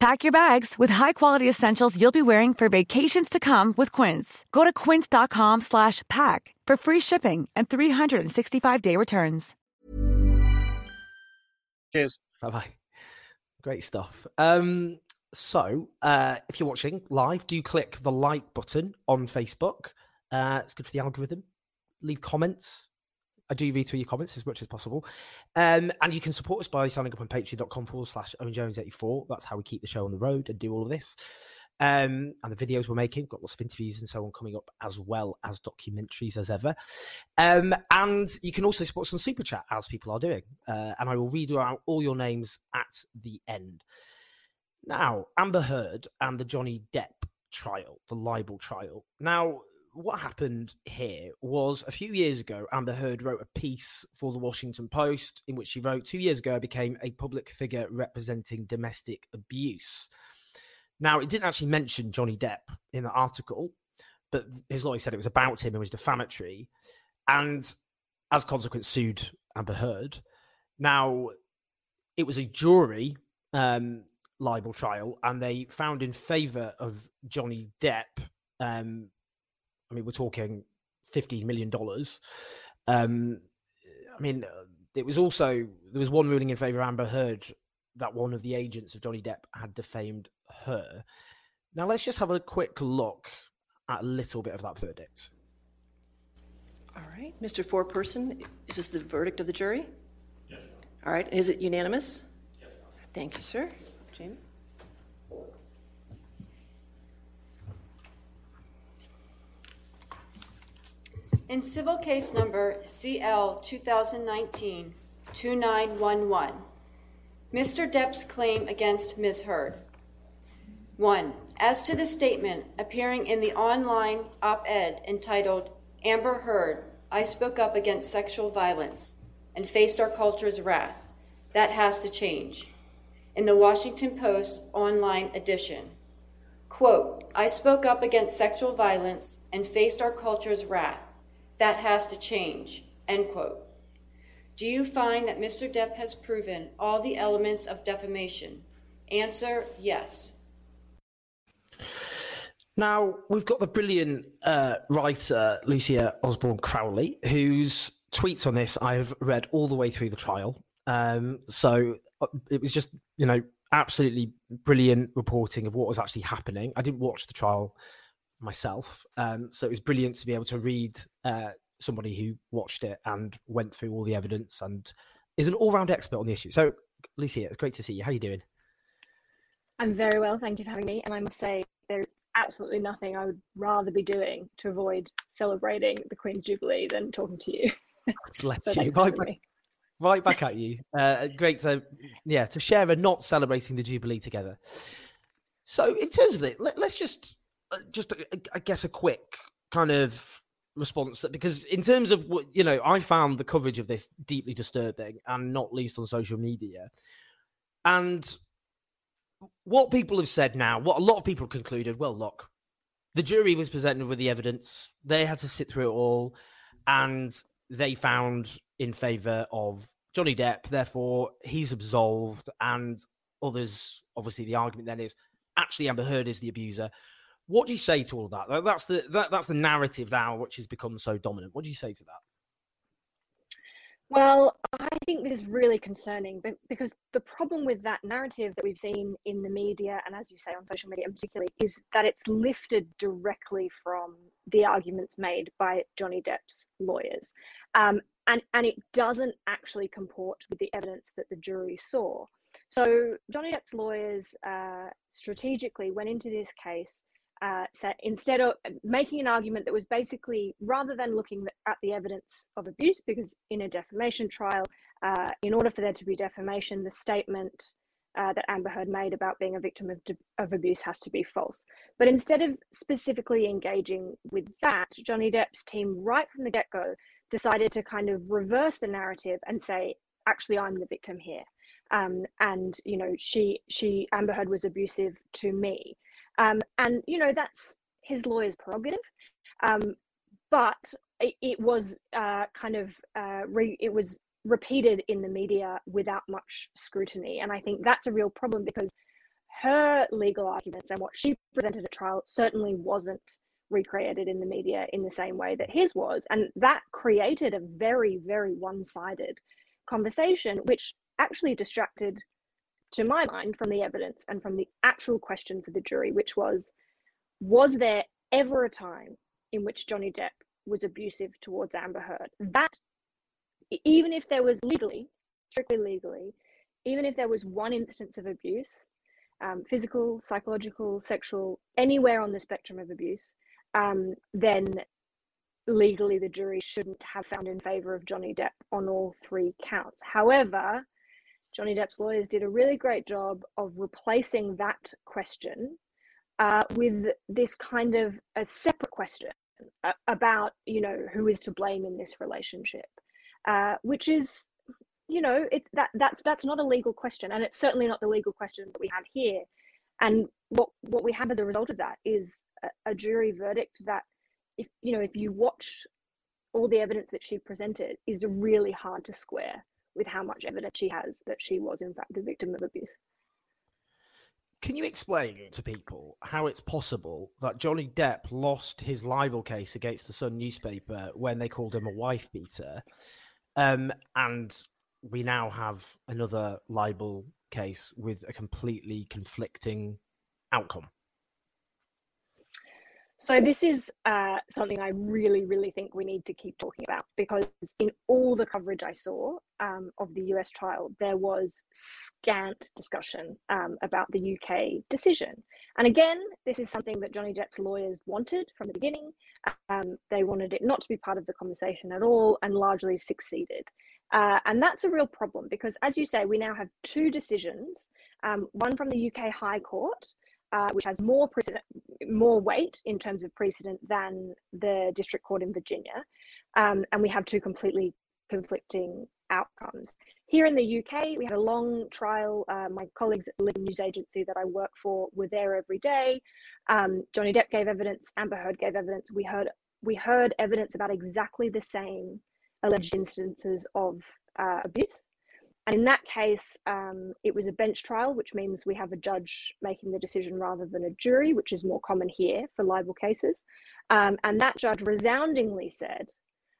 Pack your bags with high-quality essentials you'll be wearing for vacations to come with Quince. Go to quince.com slash pack for free shipping and 365-day returns. Cheers. Bye-bye. Great stuff. Um, so, uh, if you're watching live, do click the like button on Facebook. Uh, it's good for the algorithm. Leave comments, I do read through your comments as much as possible. Um, and you can support us by signing up on patreon.com forward slash Owen Jones 84. That's how we keep the show on the road and do all of this. Um, and the videos we're making, got lots of interviews and so on coming up, as well as documentaries as ever. Um, and you can also support us on Super Chat, as people are doing. Uh, and I will read out all your names at the end. Now, Amber Heard and the Johnny Depp trial, the libel trial. Now, what happened here was a few years ago, Amber Heard wrote a piece for the Washington Post in which she wrote, Two years ago, I became a public figure representing domestic abuse. Now, it didn't actually mention Johnny Depp in the article, but his lawyer said it was about him and was defamatory. And as a consequence, sued Amber Heard. Now, it was a jury um, libel trial, and they found in favor of Johnny Depp. Um, I mean, we're talking fifteen million dollars. Um, I mean, uh, it was also there was one ruling in favor of Amber Heard that one of the agents of Johnny Depp had defamed her. Now let's just have a quick look at a little bit of that verdict. All right, Mr. Foreperson, is this the verdict of the jury? Yes. All right, is it unanimous? Yes. Thank you, sir. In civil case number CL 2019 2911, Mr. Depp's claim against Ms. Heard. 1. As to the statement appearing in the online op ed entitled Amber Heard, I spoke up against sexual violence and faced our culture's wrath, that has to change. In the Washington Post online edition, quote, I spoke up against sexual violence and faced our culture's wrath, that has to change, end quote. Do you find that Mr. Depp has proven all the elements of defamation? Answer yes. Now, we've got the brilliant uh, writer, Lucia Osborne Crowley, whose tweets on this I've read all the way through the trial. Um, so uh, it was just, you know, absolutely brilliant reporting of what was actually happening. I didn't watch the trial myself. Um, so it was brilliant to be able to read uh, somebody who watched it and went through all the evidence and is an all-round expert on the issue. So, Lucia, it's great to see you. How are you doing? I'm very well, thank you for having me. And I must say, there's absolutely nothing I would rather be doing to avoid celebrating the Queen's Jubilee than talking to you. [laughs] Bless so you. Right back, right back at you. Uh, great to, yeah, to share a not celebrating the Jubilee together. So, in terms of it, let, us just, just, uh, I guess, a quick kind of response that because in terms of what you know, I found the coverage of this deeply disturbing, and not least on social media. And what people have said now, what a lot of people concluded, well, look, the jury was presented with the evidence, they had to sit through it all, and they found in favour of Johnny Depp. Therefore, he's absolved, and others. Obviously, the argument then is actually Amber Heard is the abuser. What do you say to all of that? That's the that, that's the narrative now, which has become so dominant. What do you say to that? Well, I think this is really concerning because the problem with that narrative that we've seen in the media and, as you say, on social media in particular, is that it's lifted directly from the arguments made by Johnny Depp's lawyers. Um, and, and it doesn't actually comport with the evidence that the jury saw. So, Johnny Depp's lawyers uh, strategically went into this case uh, so instead of making an argument that was basically rather than looking at the evidence of abuse, because in a defamation trial, uh, in order for there to be defamation, the statement uh, that Amber Heard made about being a victim of, of abuse has to be false. But instead of specifically engaging with that, Johnny Depp's team, right from the get go, decided to kind of reverse the narrative and say, actually, I'm the victim here. Um, and you know, she she Amber Heard was abusive to me. Um, and, you know, that's his lawyer's prerogative. Um, but it, it was uh, kind of, uh, re- it was repeated in the media without much scrutiny. And I think that's a real problem because her legal arguments and what she presented at trial certainly wasn't recreated in the media in the same way that his was. And that created a very, very one sided conversation, which actually distracted to my mind, from the evidence and from the actual question for the jury, which was Was there ever a time in which Johnny Depp was abusive towards Amber Heard? That, even if there was legally, strictly legally, even if there was one instance of abuse, um, physical, psychological, sexual, anywhere on the spectrum of abuse, um, then legally the jury shouldn't have found in favor of Johnny Depp on all three counts. However, Johnny Depp's lawyers did a really great job of replacing that question uh, with this kind of a separate question about, you know, who is to blame in this relationship, uh, which is, you know, it, that that's that's not a legal question, and it's certainly not the legal question that we have here. And what what we have as a result of that is a, a jury verdict that, if you know, if you watch all the evidence that she presented, is really hard to square with how much evidence she has that she was in fact the victim of abuse. Can you explain to people how it's possible that Johnny Depp lost his libel case against the Sun newspaper when they called him a wife beater, um, and we now have another libel case with a completely conflicting outcome? So this is uh, something I really, really think we need to keep talking about because in all the coverage I saw um, of the US trial, there was scant discussion um, about the UK decision. And again, this is something that Johnny Depp's lawyers wanted from the beginning. Um, they wanted it not to be part of the conversation at all and largely succeeded. Uh, and that's a real problem because, as you say, we now have two decisions um, one from the UK High Court, uh, which has more precedent, more weight in terms of precedent than the District Court in Virginia. Um, and we have two completely conflicting outcomes. Here in the UK, we had a long trial. Uh, my colleagues at the Living News Agency that I work for were there every day. Um, Johnny Depp gave evidence. Amber Heard gave evidence. We heard we heard evidence about exactly the same alleged instances of uh, abuse. And in that case, um, it was a bench trial, which means we have a judge making the decision rather than a jury, which is more common here for libel cases. Um, and that judge resoundingly said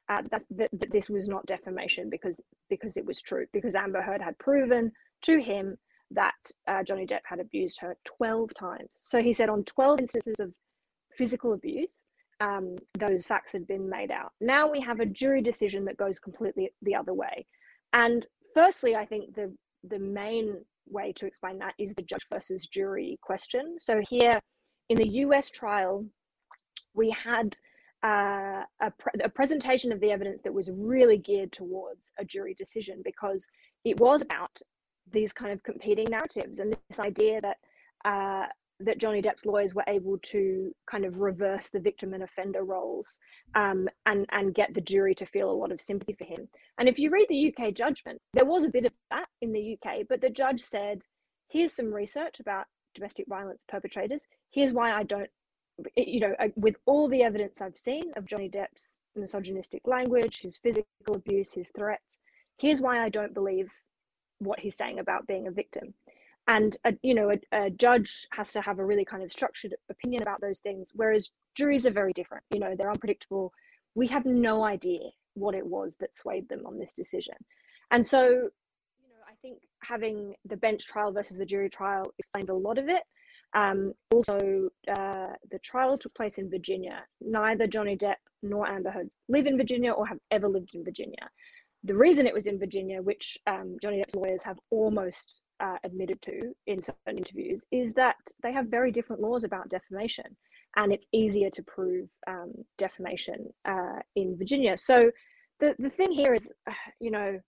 uh, that, that, that, this was not defamation because because it was true because Amber Heard had proven to him that uh, Johnny Depp had abused her 12 times. So he said on 12 instances of physical abuse, um, those facts had been made out. Now we have a jury decision that goes completely the other way. And firstly, I think the the main way to explain that is the judge versus jury question. So here in the US trial, we had uh, a, pre- a, presentation of the evidence that was really geared towards a jury decision because it was about these kind of competing narratives and this idea that uh, that Johnny Depp's lawyers were able to kind of reverse the victim and offender roles um, and and get the jury to feel a lot of sympathy for him. And if you read the UK judgment, there was a bit of that in the UK, but the judge said, "Here's some research about domestic violence perpetrators. Here's why I don't, you know, with all the evidence I've seen of Johnny Depp's misogynistic language, his physical abuse, his threats. Here's why I don't believe what he's saying about being a victim." And a, you know a, a, judge has to have a really kind of structured opinion about those things whereas juries are very different. You know they're unpredictable. We have no idea what it was that swayed them on this decision. And so you know i think having the bench trial versus the jury trial explains a lot of it. Um, also uh, the trial took place in virginia. Neither johnny depp nor amber heard live in virginia or have ever lived in virginia the reason it was in Virginia, which um, Johnny Depp's lawyers have almost uh, admitted to in certain interviews, is that they have very different laws about defamation, and it's easier to prove um, defamation uh, in Virginia. So the the thing here is, you know,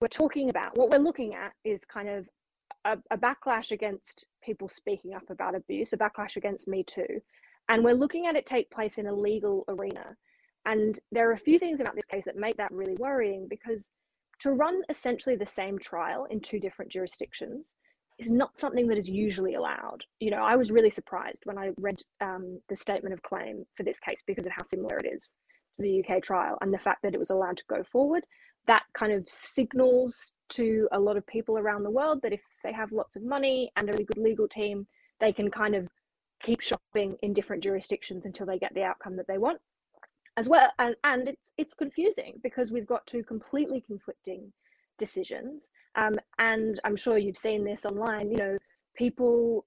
we're talking about what we're looking at is kind of a, a backlash against people speaking up about abuse, a backlash against Me Too, and we're looking at it take place in a legal arena and there are a few things about this case that make that really worrying because to run essentially the same trial in two different jurisdictions is not something that is usually allowed. You know, I was really surprised when I read um, the statement of claim for this case because of how similar it is to the UK trial and the fact that it was allowed to go forward. That kind of signals to a lot of people around the world that if they have lots of money and a really good legal team, they can kind of keep shopping in different jurisdictions until they get the outcome that they want as well and, and it's, it's confusing because we've got two completely conflicting decisions. Um, and i'm sure you've seen this online you know people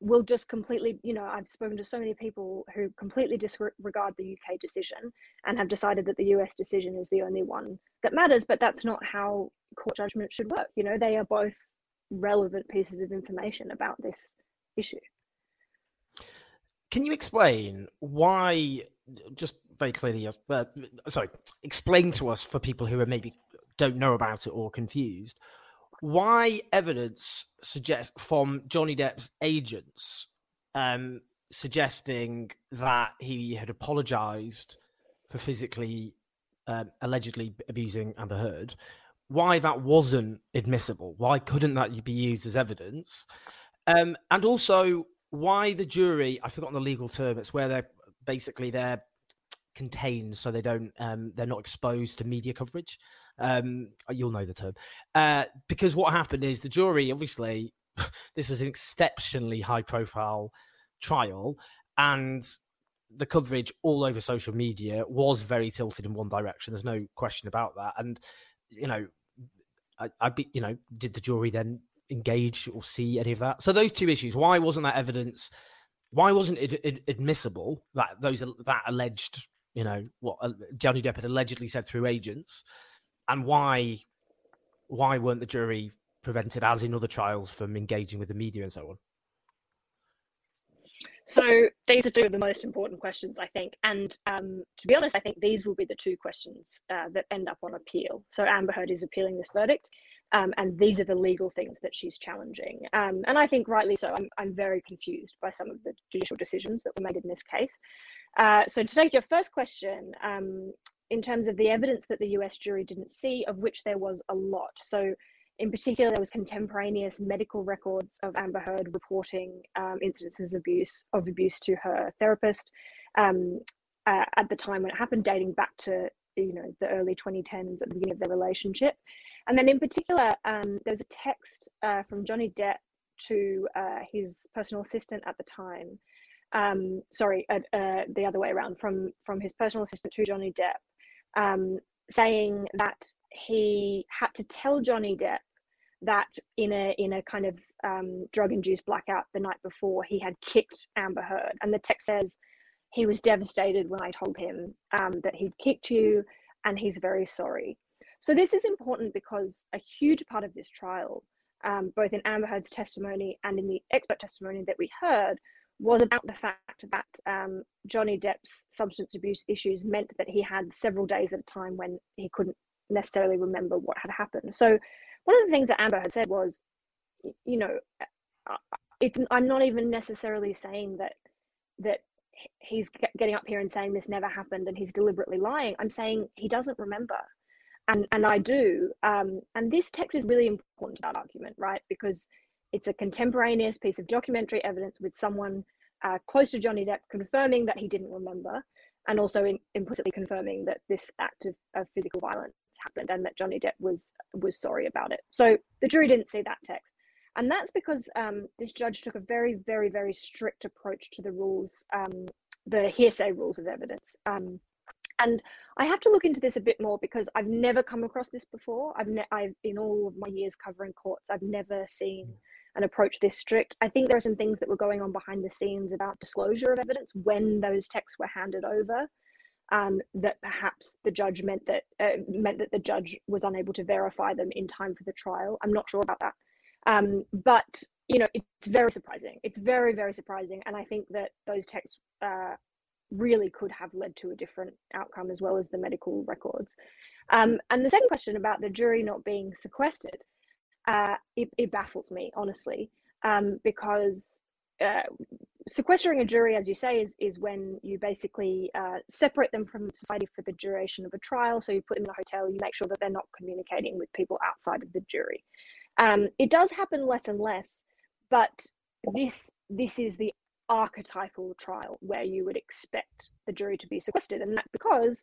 will just completely you know i've spoken to so many people who completely disregard the uk decision and have decided that the us decision is the only one that matters but that's not how court judgment should work. You know they are both relevant pieces of information about this issue. Can you explain why just very clearly, uh, sorry, explain to us for people who are maybe don't know about it or confused why evidence suggests from Johnny Depp's agents um, suggesting that he had apologized for physically um, allegedly abusing Amber Heard, why that wasn't admissible? Why couldn't that be used as evidence? Um, and also, why the jury? I've forgotten the legal term. It's where they're basically they're contained so they don't um, they're not exposed to media coverage. Um, you'll know the term. Uh, because what happened is the jury obviously [laughs] this was an exceptionally high profile trial and the coverage all over social media was very tilted in one direction. There's no question about that. And you know I, i'd be you know did the jury then engage or see any of that? So those two issues why wasn't that evidence why wasn't it admissible that those that alleged you know what uh, Johnny Depp had allegedly said through agents, and why why weren't the jury prevented, as in other trials, from engaging with the media and so on? So these are two of the most important questions, I think. And um, to be honest, I think these will be the two questions uh, that end up on appeal. So Amber Heard is appealing this verdict, um, and these are the legal things that she's challenging. Um, and I think rightly so. I'm, I'm very confused by some of the judicial decisions that were made in this case. Uh, so to take your first question, um, in terms of the evidence that the US jury didn't see, of which there was a lot. So in particular, there was contemporaneous medical records of Amber Heard reporting um, incidences of abuse of abuse to her therapist um, uh, at the time when it happened, dating back to you know the early 2010s at the beginning of their relationship. And then in particular, um, there was a text uh, from Johnny Depp to uh, his personal assistant at the time. Um, sorry, uh, uh, the other way around from from his personal assistant to Johnny Depp um, saying that he had to tell Johnny Depp that in a in a kind of um, drug induced blackout the night before he had kicked Amber Heard, and the text says he was devastated when I told him um, that he'd kicked you, and he's very sorry. So this is important because a huge part of this trial, um, both in Amber Heard's testimony and in the expert testimony that we heard, was about the fact that um, Johnny Depp's substance abuse issues meant that he had several days at a time when he couldn't necessarily remember what had happened. So, one of the things that Amber had said was, you know, uh, it's I'm not even necessarily saying that that he's getting up here and saying this never happened and he's deliberately lying. I'm saying he doesn't remember. And, and I do. Um, and this text is really important to that argument, right? Because it's a contemporaneous piece of documentary evidence with someone uh, close to Johnny Depp confirming that he didn't remember and also in, implicitly confirming that this act of, of physical violence happened and that Johnny Depp was was sorry about it. So the jury didn't see that text. And that's because um, this judge took a very, very, very strict approach to the rules, um, the hearsay rules of evidence. Um, and I have to look into this a bit more because I've never come across this before. I've, ne- I've in all of my years covering courts, I've never seen an approach this strict. I think there are some things that were going on behind the scenes about disclosure of evidence when those texts were handed over. Um, that perhaps the judge meant that uh, meant that the judge was unable to verify them in time for the trial. I'm not sure about that, um, but you know it's very surprising. It's very very surprising, and I think that those texts uh, really could have led to a different outcome as well as the medical records. Um, and the second question about the jury not being sequestered uh, it, it, baffles me honestly um, because uh, sequestering a jury, as you say, is is when you basically uh, separate them from society for the duration of a trial. So you put them in a hotel, you make sure that they're not communicating with people outside of the jury. Um, it does happen less and less, but this this is the archetypal trial where you would expect the jury to be sequestered, and that's because,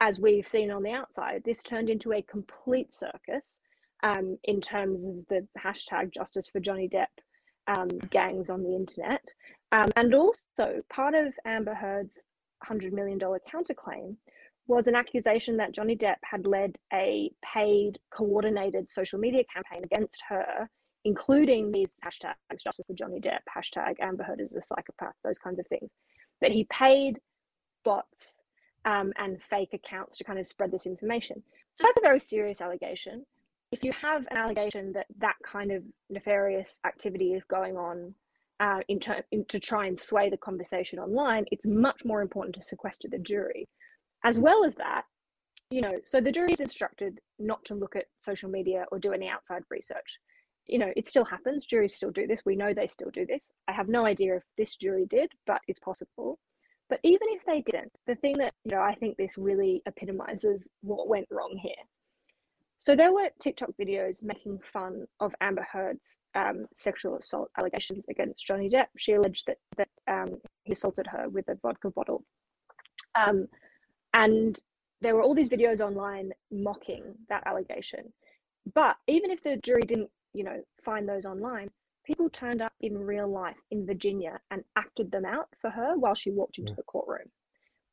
as we've seen on the outside, this turned into a complete circus um, in terms of the hashtag justice for Johnny Depp um, gangs on the internet. Um, and also, part of Amber Heard's $100 million counterclaim was an accusation that Johnny Depp had led a paid, coordinated social media campaign against her, including these hashtags justice for Johnny Depp, hashtag Amber Heard is a psychopath, those kinds of things. That he paid bots um, and fake accounts to kind of spread this information. So that's a very serious allegation if you have an allegation that that kind of nefarious activity is going on uh, in, ter- in, to try and sway the conversation online, it's much more important to sequester the jury. As well as that, you know, so the jury is instructed not to look at social media or do any outside research. You know, it still happens. Juries still do this. We know they still do this. I have no idea if this jury did, but it's possible. But even if they didn't, the thing that, you know, I think this really epitomizes what went wrong here so there were TikTok videos making fun of Amber Heard's um, sexual assault allegations against Johnny Depp. She alleged that that um, he assaulted her with a vodka bottle, um, and there were all these videos online mocking that allegation. But even if the jury didn't, you know, find those online, people turned up in real life in Virginia and acted them out for her while she walked into yeah. the courtroom,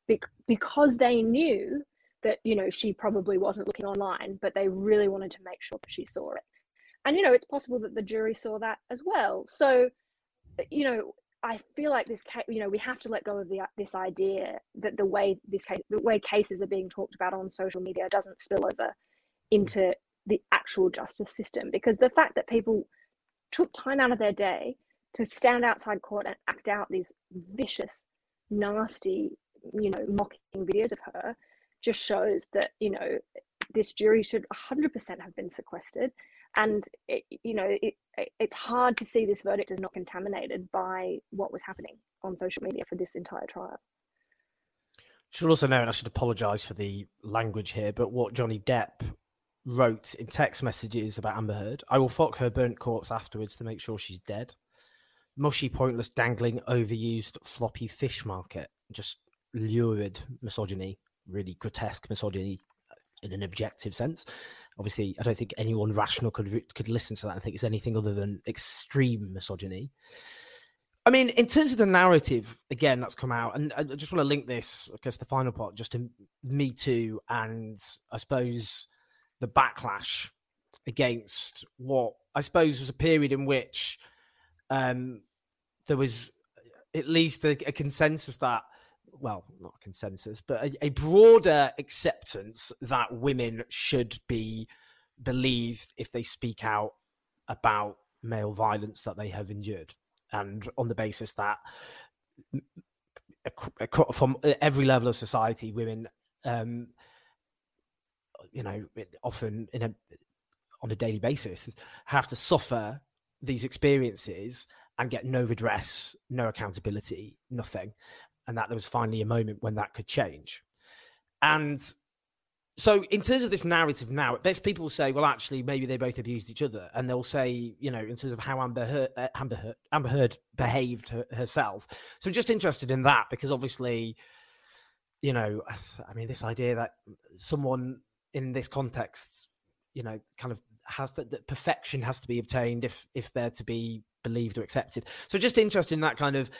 Be- because they knew that you know she probably wasn't looking online but they really wanted to make sure that she saw it and you know it's possible that the jury saw that as well so you know i feel like this case you know we have to let go of the this idea that the way this case the way cases are being talked about on social media doesn't spill over into the actual justice system because the fact that people took time out of their day to stand outside court and act out these vicious, nasty, you know, mocking videos of her just shows that, you know, this jury should 100% have been sequestered. And, it, you know, it, it's hard to see this verdict as not contaminated by what was happening on social media for this entire trial. Should also know, and I should apologise for the language here, but what Johnny Depp wrote in text messages about Amber Heard I will fuck her burnt corpse afterwards to make sure she's dead. Mushy, pointless, dangling, overused, floppy fish market. Just lurid misogyny, really grotesque misogyny in an objective sense. Obviously, I don't think anyone rational could could listen to that and think it's anything other than extreme misogyny. I mean, in terms of the narrative, again, that's come out, and I just want to link this, I guess, the final part, just to Me Too, and I suppose the backlash against what I suppose was a period in which um, there was at least a, a, consensus that, well, not a consensus, but a, a broader acceptance that women should be believed if they speak out about male violence that they have endured. And on the basis that from every level of society, women, um, you know, often in a on a daily basis, have to suffer these experiences and get no redress, no accountability, nothing, and that there was finally a moment when that could change. And so in terms of this narrative now, best people say, well, actually, maybe they both abused each other, and they'll say, you know, in terms of how Amber Heard, uh, Amber Heard, Amber Heard behaved her, herself. So just interested in that because obviously, you know, [sighs] I mean, this idea that someone in this context, you know, kind of has to, that perfection has to be obtained if if they're to be believed or accepted. So just interested in that kind of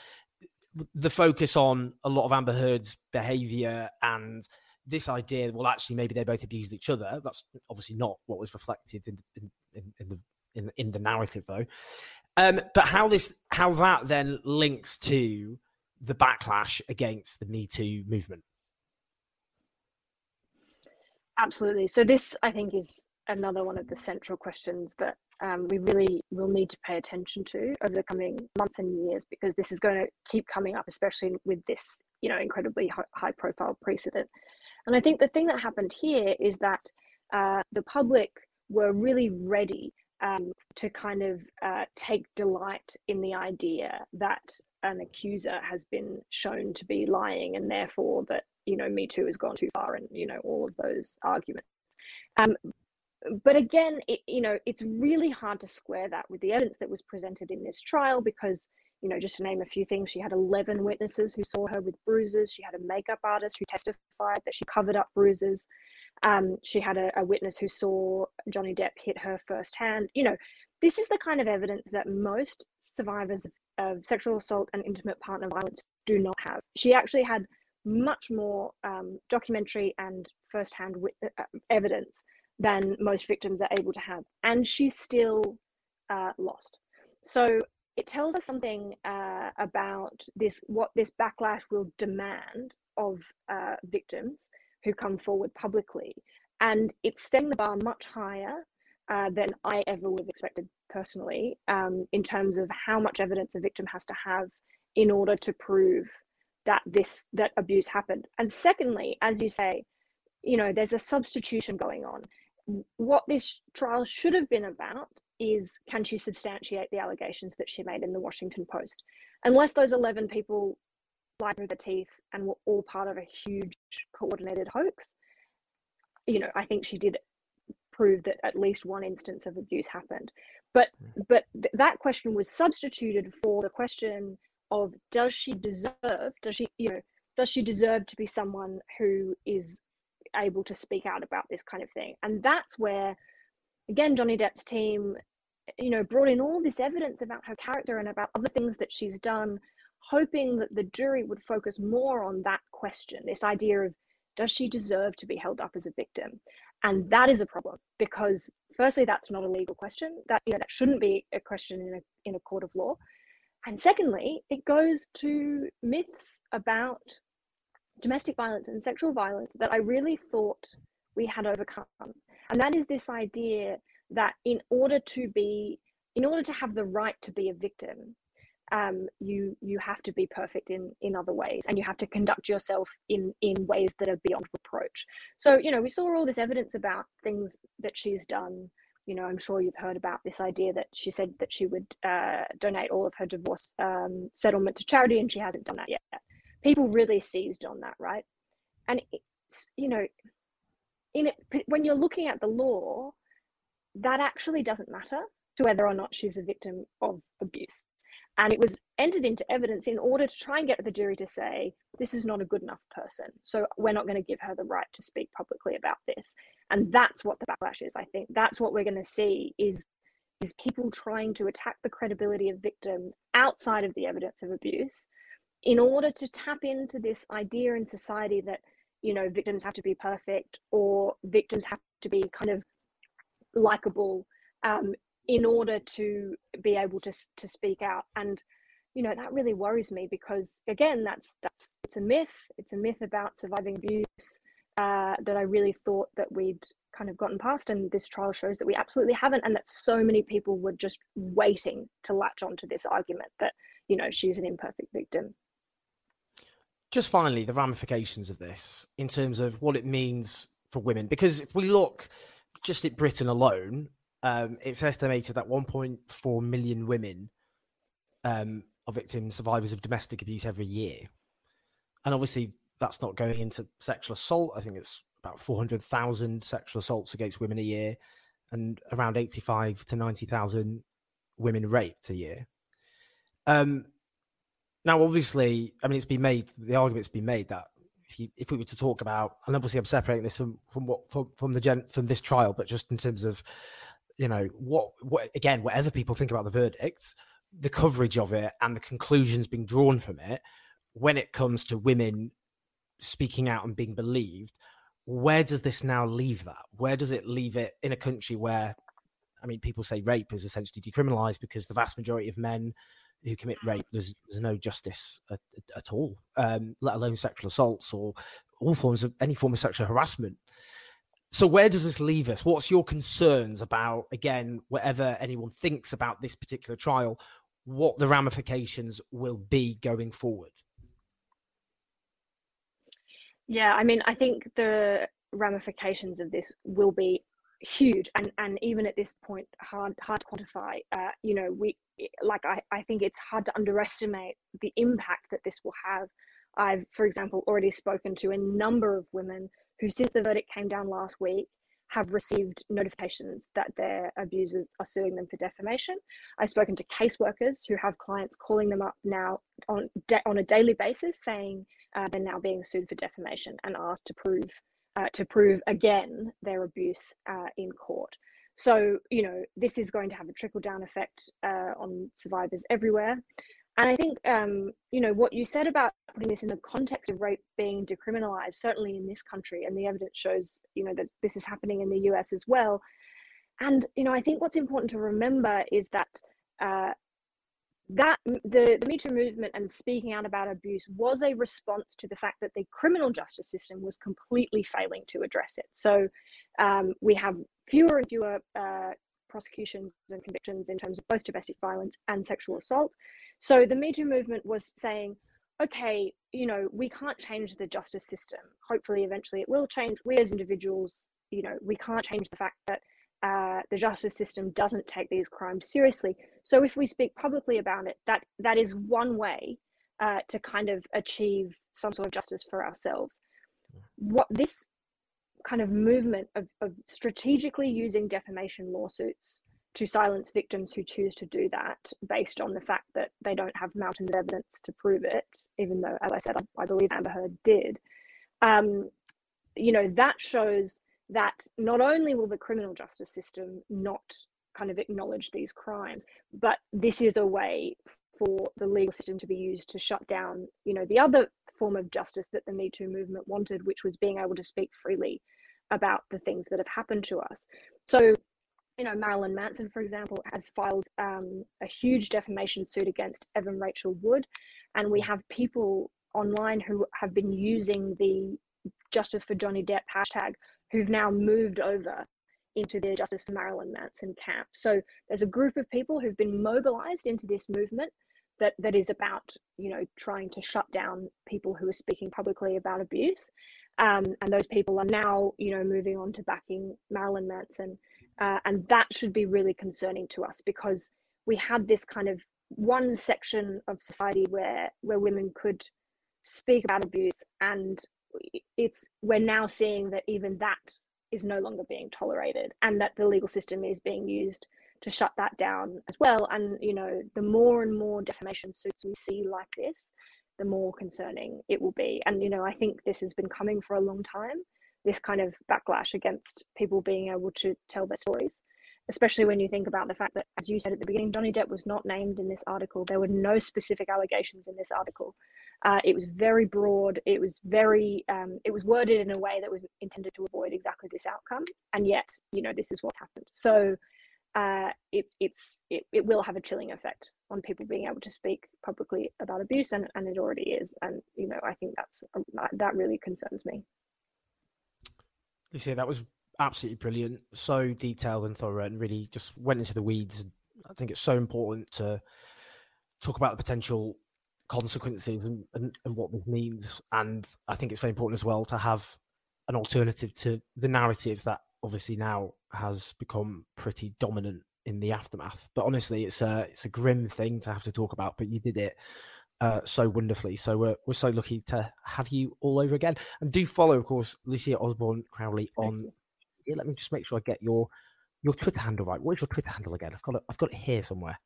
the focus on a lot of Amber Heard's behavior and this idea, well, actually, maybe they both abused each other. That's obviously not what was reflected in in, in, in the in, in the narrative, though. Um, but how this how that then links to the backlash against the Me Too movement. Absolutely. So this, I think, is another one of the central questions that um, we really will need to pay attention to over the coming months and years because this is going to keep coming up, especially with this, you know, incredibly high profile precedent. And I think the thing that happened here is that uh, the public were really ready um, to kind of uh, take delight in the idea that an accuser has been shown to be lying and therefore that, you know, Me Too has gone too far and, you know, all of those arguments. Um, but again, it, you know, it's really hard to square that with the evidence that was presented in this trial because you know, just to name a few things, she had 11 witnesses who saw her with bruises. She had a makeup artist who testified that she covered up bruises. Um, she had a, a, witness who saw Johnny Depp hit her firsthand. You know, this is the kind of evidence that most survivors of, sexual assault and intimate partner violence do not have. She actually had much more um, documentary and firsthand wit- uh, evidence than most victims are able to have, and she's still uh, lost. So it tells us something uh, about this what this backlash will demand of uh, victims who come forward publicly. And it's setting the bar much higher uh, than i ever would have expected personally um, in terms of how much evidence a victim has to have in order to prove that this that abuse happened. And secondly as you say you know there's a substitution going on what this trial should have been about is can she substantiate the allegations that she made in the Washington Post? Unless those 11 people lied through the teeth and were all part of a huge coordinated hoax, you know, I think she did prove that at least one instance of abuse happened. But but th- that question was substituted for the question of does she deserve, does she, you know, does she deserve to be someone who is able to speak out about this kind of thing? And that's where again Johnny Depp's team you know, brought in all this evidence about her character and about other things that she's done, hoping that the jury would focus more on that question this idea of does she deserve to be held up as a victim? And that is a problem because, firstly, that's not a legal question. That you know, that shouldn't be a question in a in a court of law. And secondly, it goes to myths about domestic violence and sexual violence that I really thought we had overcome. And that is this idea that in order to be in order to have the right to be a victim um, you you have to be perfect in in other ways, and you have to conduct yourself in in ways that are beyond reproach. So you know, we saw all this evidence about things that she's done. You know, I'm sure you've heard about this idea that she said that she would uh, donate all of her divorce um, settlement to charity, and she hasn't done that yet. People really seized on that, right? And you know, in it, when you're looking at the law, that actually doesn't matter to whether or not she's a victim of abuse. And it was entered into evidence in order to try and get the jury to say, this is not a good enough person. So we're not going to give her the right to speak publicly about this. And that's what the backlash is, I think. That's what we're going to see is, is people trying to attack the credibility of victims outside of the evidence of abuse in order to tap into this idea in society that, you know, victims have to be perfect or victims have to be kind of likable um, in order to be able to to speak out. And you know that really worries me because again that's that's it's a myth. It's a myth about surviving abuse uh, that i really thought that we'd kind of gotten past. And this trial shows that we absolutely haven't and that so many people were just waiting to latch onto this argument that you know she's an imperfect victim just finally the ramifications of this in terms of what it means for women because if we look just at britain alone um, it's estimated that 1.4 million women um, are victims, survivors of domestic abuse every year. And obviously, that's not going into sexual assault. I think it's about 400,000 sexual assaults against women a year and around 85 to 90,000 women raped a year. Um, now, obviously, I mean, it's been made, the argument's been made that if, you, if we were to talk about, and obviously I'm separating this from, from what, from, from the gen, from this trial, but just in terms of you know what what again whatever people think about the verdict the coverage of it and the conclusions being drawn from it when it comes to women speaking out and being believed where does this now leave that? Where does it leave it in a country where i mean people say rape is essentially decriminalized because the vast majority of men who commit rape there's, there's no justice at, at all um, let alone sexual assaults or all forms of any form of sexual harassment so where does this leave us? What's your concerns about again, whatever anyone thinks about this particular trial, what the ramifications will be going forward? Yeah, I mean, I think the ramifications of this will be huge and and even at this point hard hard to quantify uh, you know we like I, I think it's hard to underestimate the impact that this will have i've for example already spoken to a number of women who, since the verdict came down last week, have received notifications that their abusers are suing them for defamation. I've spoken to caseworkers who have clients calling them up now on on a daily basis, saying uh, they're now being sued for defamation and asked to prove uh, to prove again their abuse uh, in court. So you know this is going to have a trickle down effect uh, on survivors everywhere. And I think, um, you know, what you said about putting this in the context of rape being decriminalized, certainly in this country, and the evidence shows, you know, that this is happening in the US as well. And, you know, I think what's important to remember is that uh, that the, the Me Too movement and speaking out about abuse was a response to the fact that the criminal justice system was completely failing to address it. So um, we have fewer and fewer uh, prosecutions and convictions in terms of both domestic violence and sexual assault. So the Me Too movement was saying, okay, you know, we can't change the justice system. Hopefully, eventually it will change. We as individuals, you know, we can't change the fact that uh, the justice system doesn't take these crimes seriously. So if we speak publicly about it, that that is one way uh, to kind of achieve some sort of justice for ourselves. What this kind of movement of, of strategically using defamation lawsuits to silence victims who choose to do that based on the fact that they don't have mountains of evidence to prove it, even though, as I said, I, I believe Amber Heard did. Um, you know, that shows that not only will the criminal justice system not kind of acknowledge these crimes, but this is a way for the legal system to be used to shut down, you know, the other form of justice that the Me Too movement wanted, which was being able to speak freely about the things that have happened to us. So you know, Marilyn Manson, for example, has filed um, a huge defamation suit against Evan Rachel Wood. And we have people online who have been using the Justice for Johnny Depp hashtag who've now moved over into the Justice for Marilyn Manson camp. So there's a group of people who've been mobilized into this movement that that is about you know trying to shut down people who are speaking publicly about abuse um, and those people are now you know moving on to backing marilyn manson uh, and that should be really concerning to us because we had this kind of one section of society where where women could speak about abuse and it's we're now seeing that even that is no longer being tolerated and that the legal system is being used to shut that down as well. And you know the more and more defamation suits we see like this the more concerning it will be. And you know i think this has been coming for a long time this kind of backlash against people being able to tell their stories especially when you think about the fact that, as you said at the beginning, Johnny Depp was not named in this article. There were no specific allegations in this article. Uh, it was very broad. It was very, um, it was worded in a way that was intended to avoid exactly this outcome. And yet, you know, this is what's happened. So uh, it, it's, it, it will have a chilling effect on people being able to speak publicly about abuse, and, and it already is. And, you know, I think that's, that really concerns me. Lucia, that was absolutely brilliant, so detailed and thorough, and really just went into the weeds. I think it's so important to talk about the potential consequences and, and, and what this means. And I think it's very important as well to have an alternative to the narrative that obviously now has become pretty dominant in the aftermath. But honestly, it's a it's a grim thing to have to talk about. But you did it uh, so wonderfully. So we're we're so lucky to have you all over again. And do follow, of course, Lucia Osborne Crowley on let me just make sure I get your your Twitter handle right. What is your Twitter handle again? I've got it. I've got it here somewhere.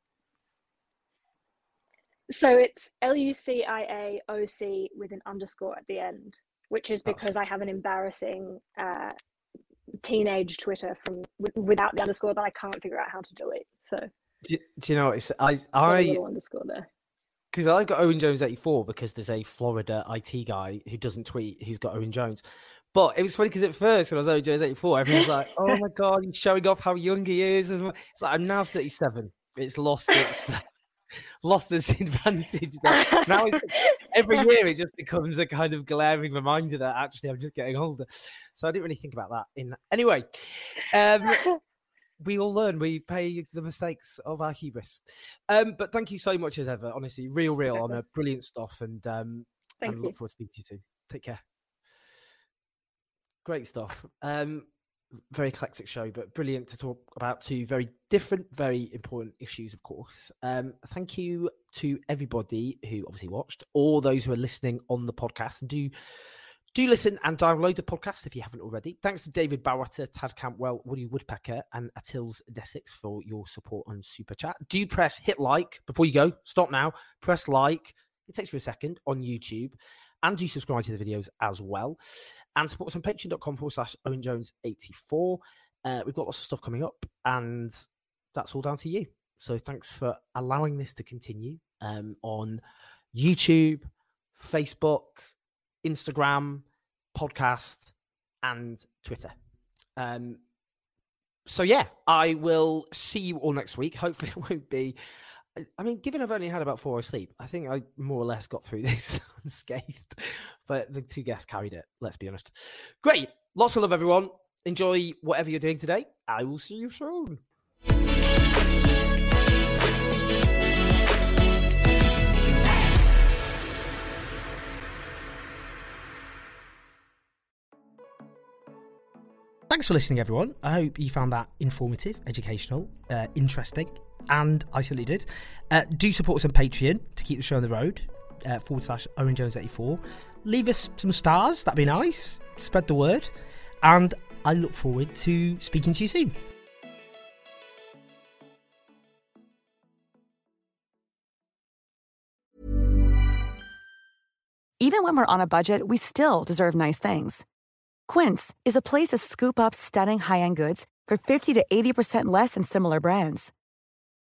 So it's L U C I A O C with an underscore at the end, which is because That's... I have an embarrassing uh, teenage Twitter from without the underscore that I can't figure out how to delete. So do, do you know it's I I underscore there because I got Owen Jones eighty four because there's a Florida IT guy who doesn't tweet who's got Owen Jones. But it was funny because at first, when I was Jones 84, everyone was like, oh my God, he's showing off how young he is. It's like, I'm now 37. It's lost its. [laughs] lost its [laughs] advantage. Now it's, every year it just becomes a kind of glaring reminder that actually I'm just getting older. So I didn't really think about that. In anyway, um, [laughs] we all learn. We pay the mistakes of our hubris. Um, but thank you so much as ever. Honestly, real, real honor, brilliant stuff, and um, thank and you. look forward to speaking to you too. Take care. Great stuff. Um, very eclectic show, but brilliant to talk about two very different, very important issues, of course. Um, thank you to everybody who obviously watched, all those who are listening on the podcast, and do do listen and download the podcast if you haven't already. Thanks to David Bowater, Tad Campwell, Woody Woodpecker, and Attils Desix for your support on Super Chat. Do press hit like before you go. Stop now. Press like. It takes you a second on YouTube and do subscribe to the videos as well. And support us on patreon.com forward slash Owen Jones 84. Uh, we've got lots of stuff coming up, and that's all down to you. So thanks for allowing this to continue um, on YouTube, Facebook, Instagram, podcast, and Twitter. Um, so yeah, I will see you all next week. Hopefully, [laughs] it won't be I mean, given I've only had about four hours sleep, I think I more or less got through [laughs] this unscathed. But the two guests carried it, let's be honest. Great. Lots of love, everyone. Enjoy whatever you're doing today. I will see you soon. Thanks for listening, everyone. I hope you found that informative, educational, uh, interesting, and I certainly did. Uh, do support us on Patreon to keep the show on the road, uh, forward slash Owen Jones 84. Leave us some stars, that'd be nice. Spread the word. And I look forward to speaking to you soon. Even when we're on a budget, we still deserve nice things. Quince is a place to scoop up stunning high end goods for 50 to 80% less than similar brands.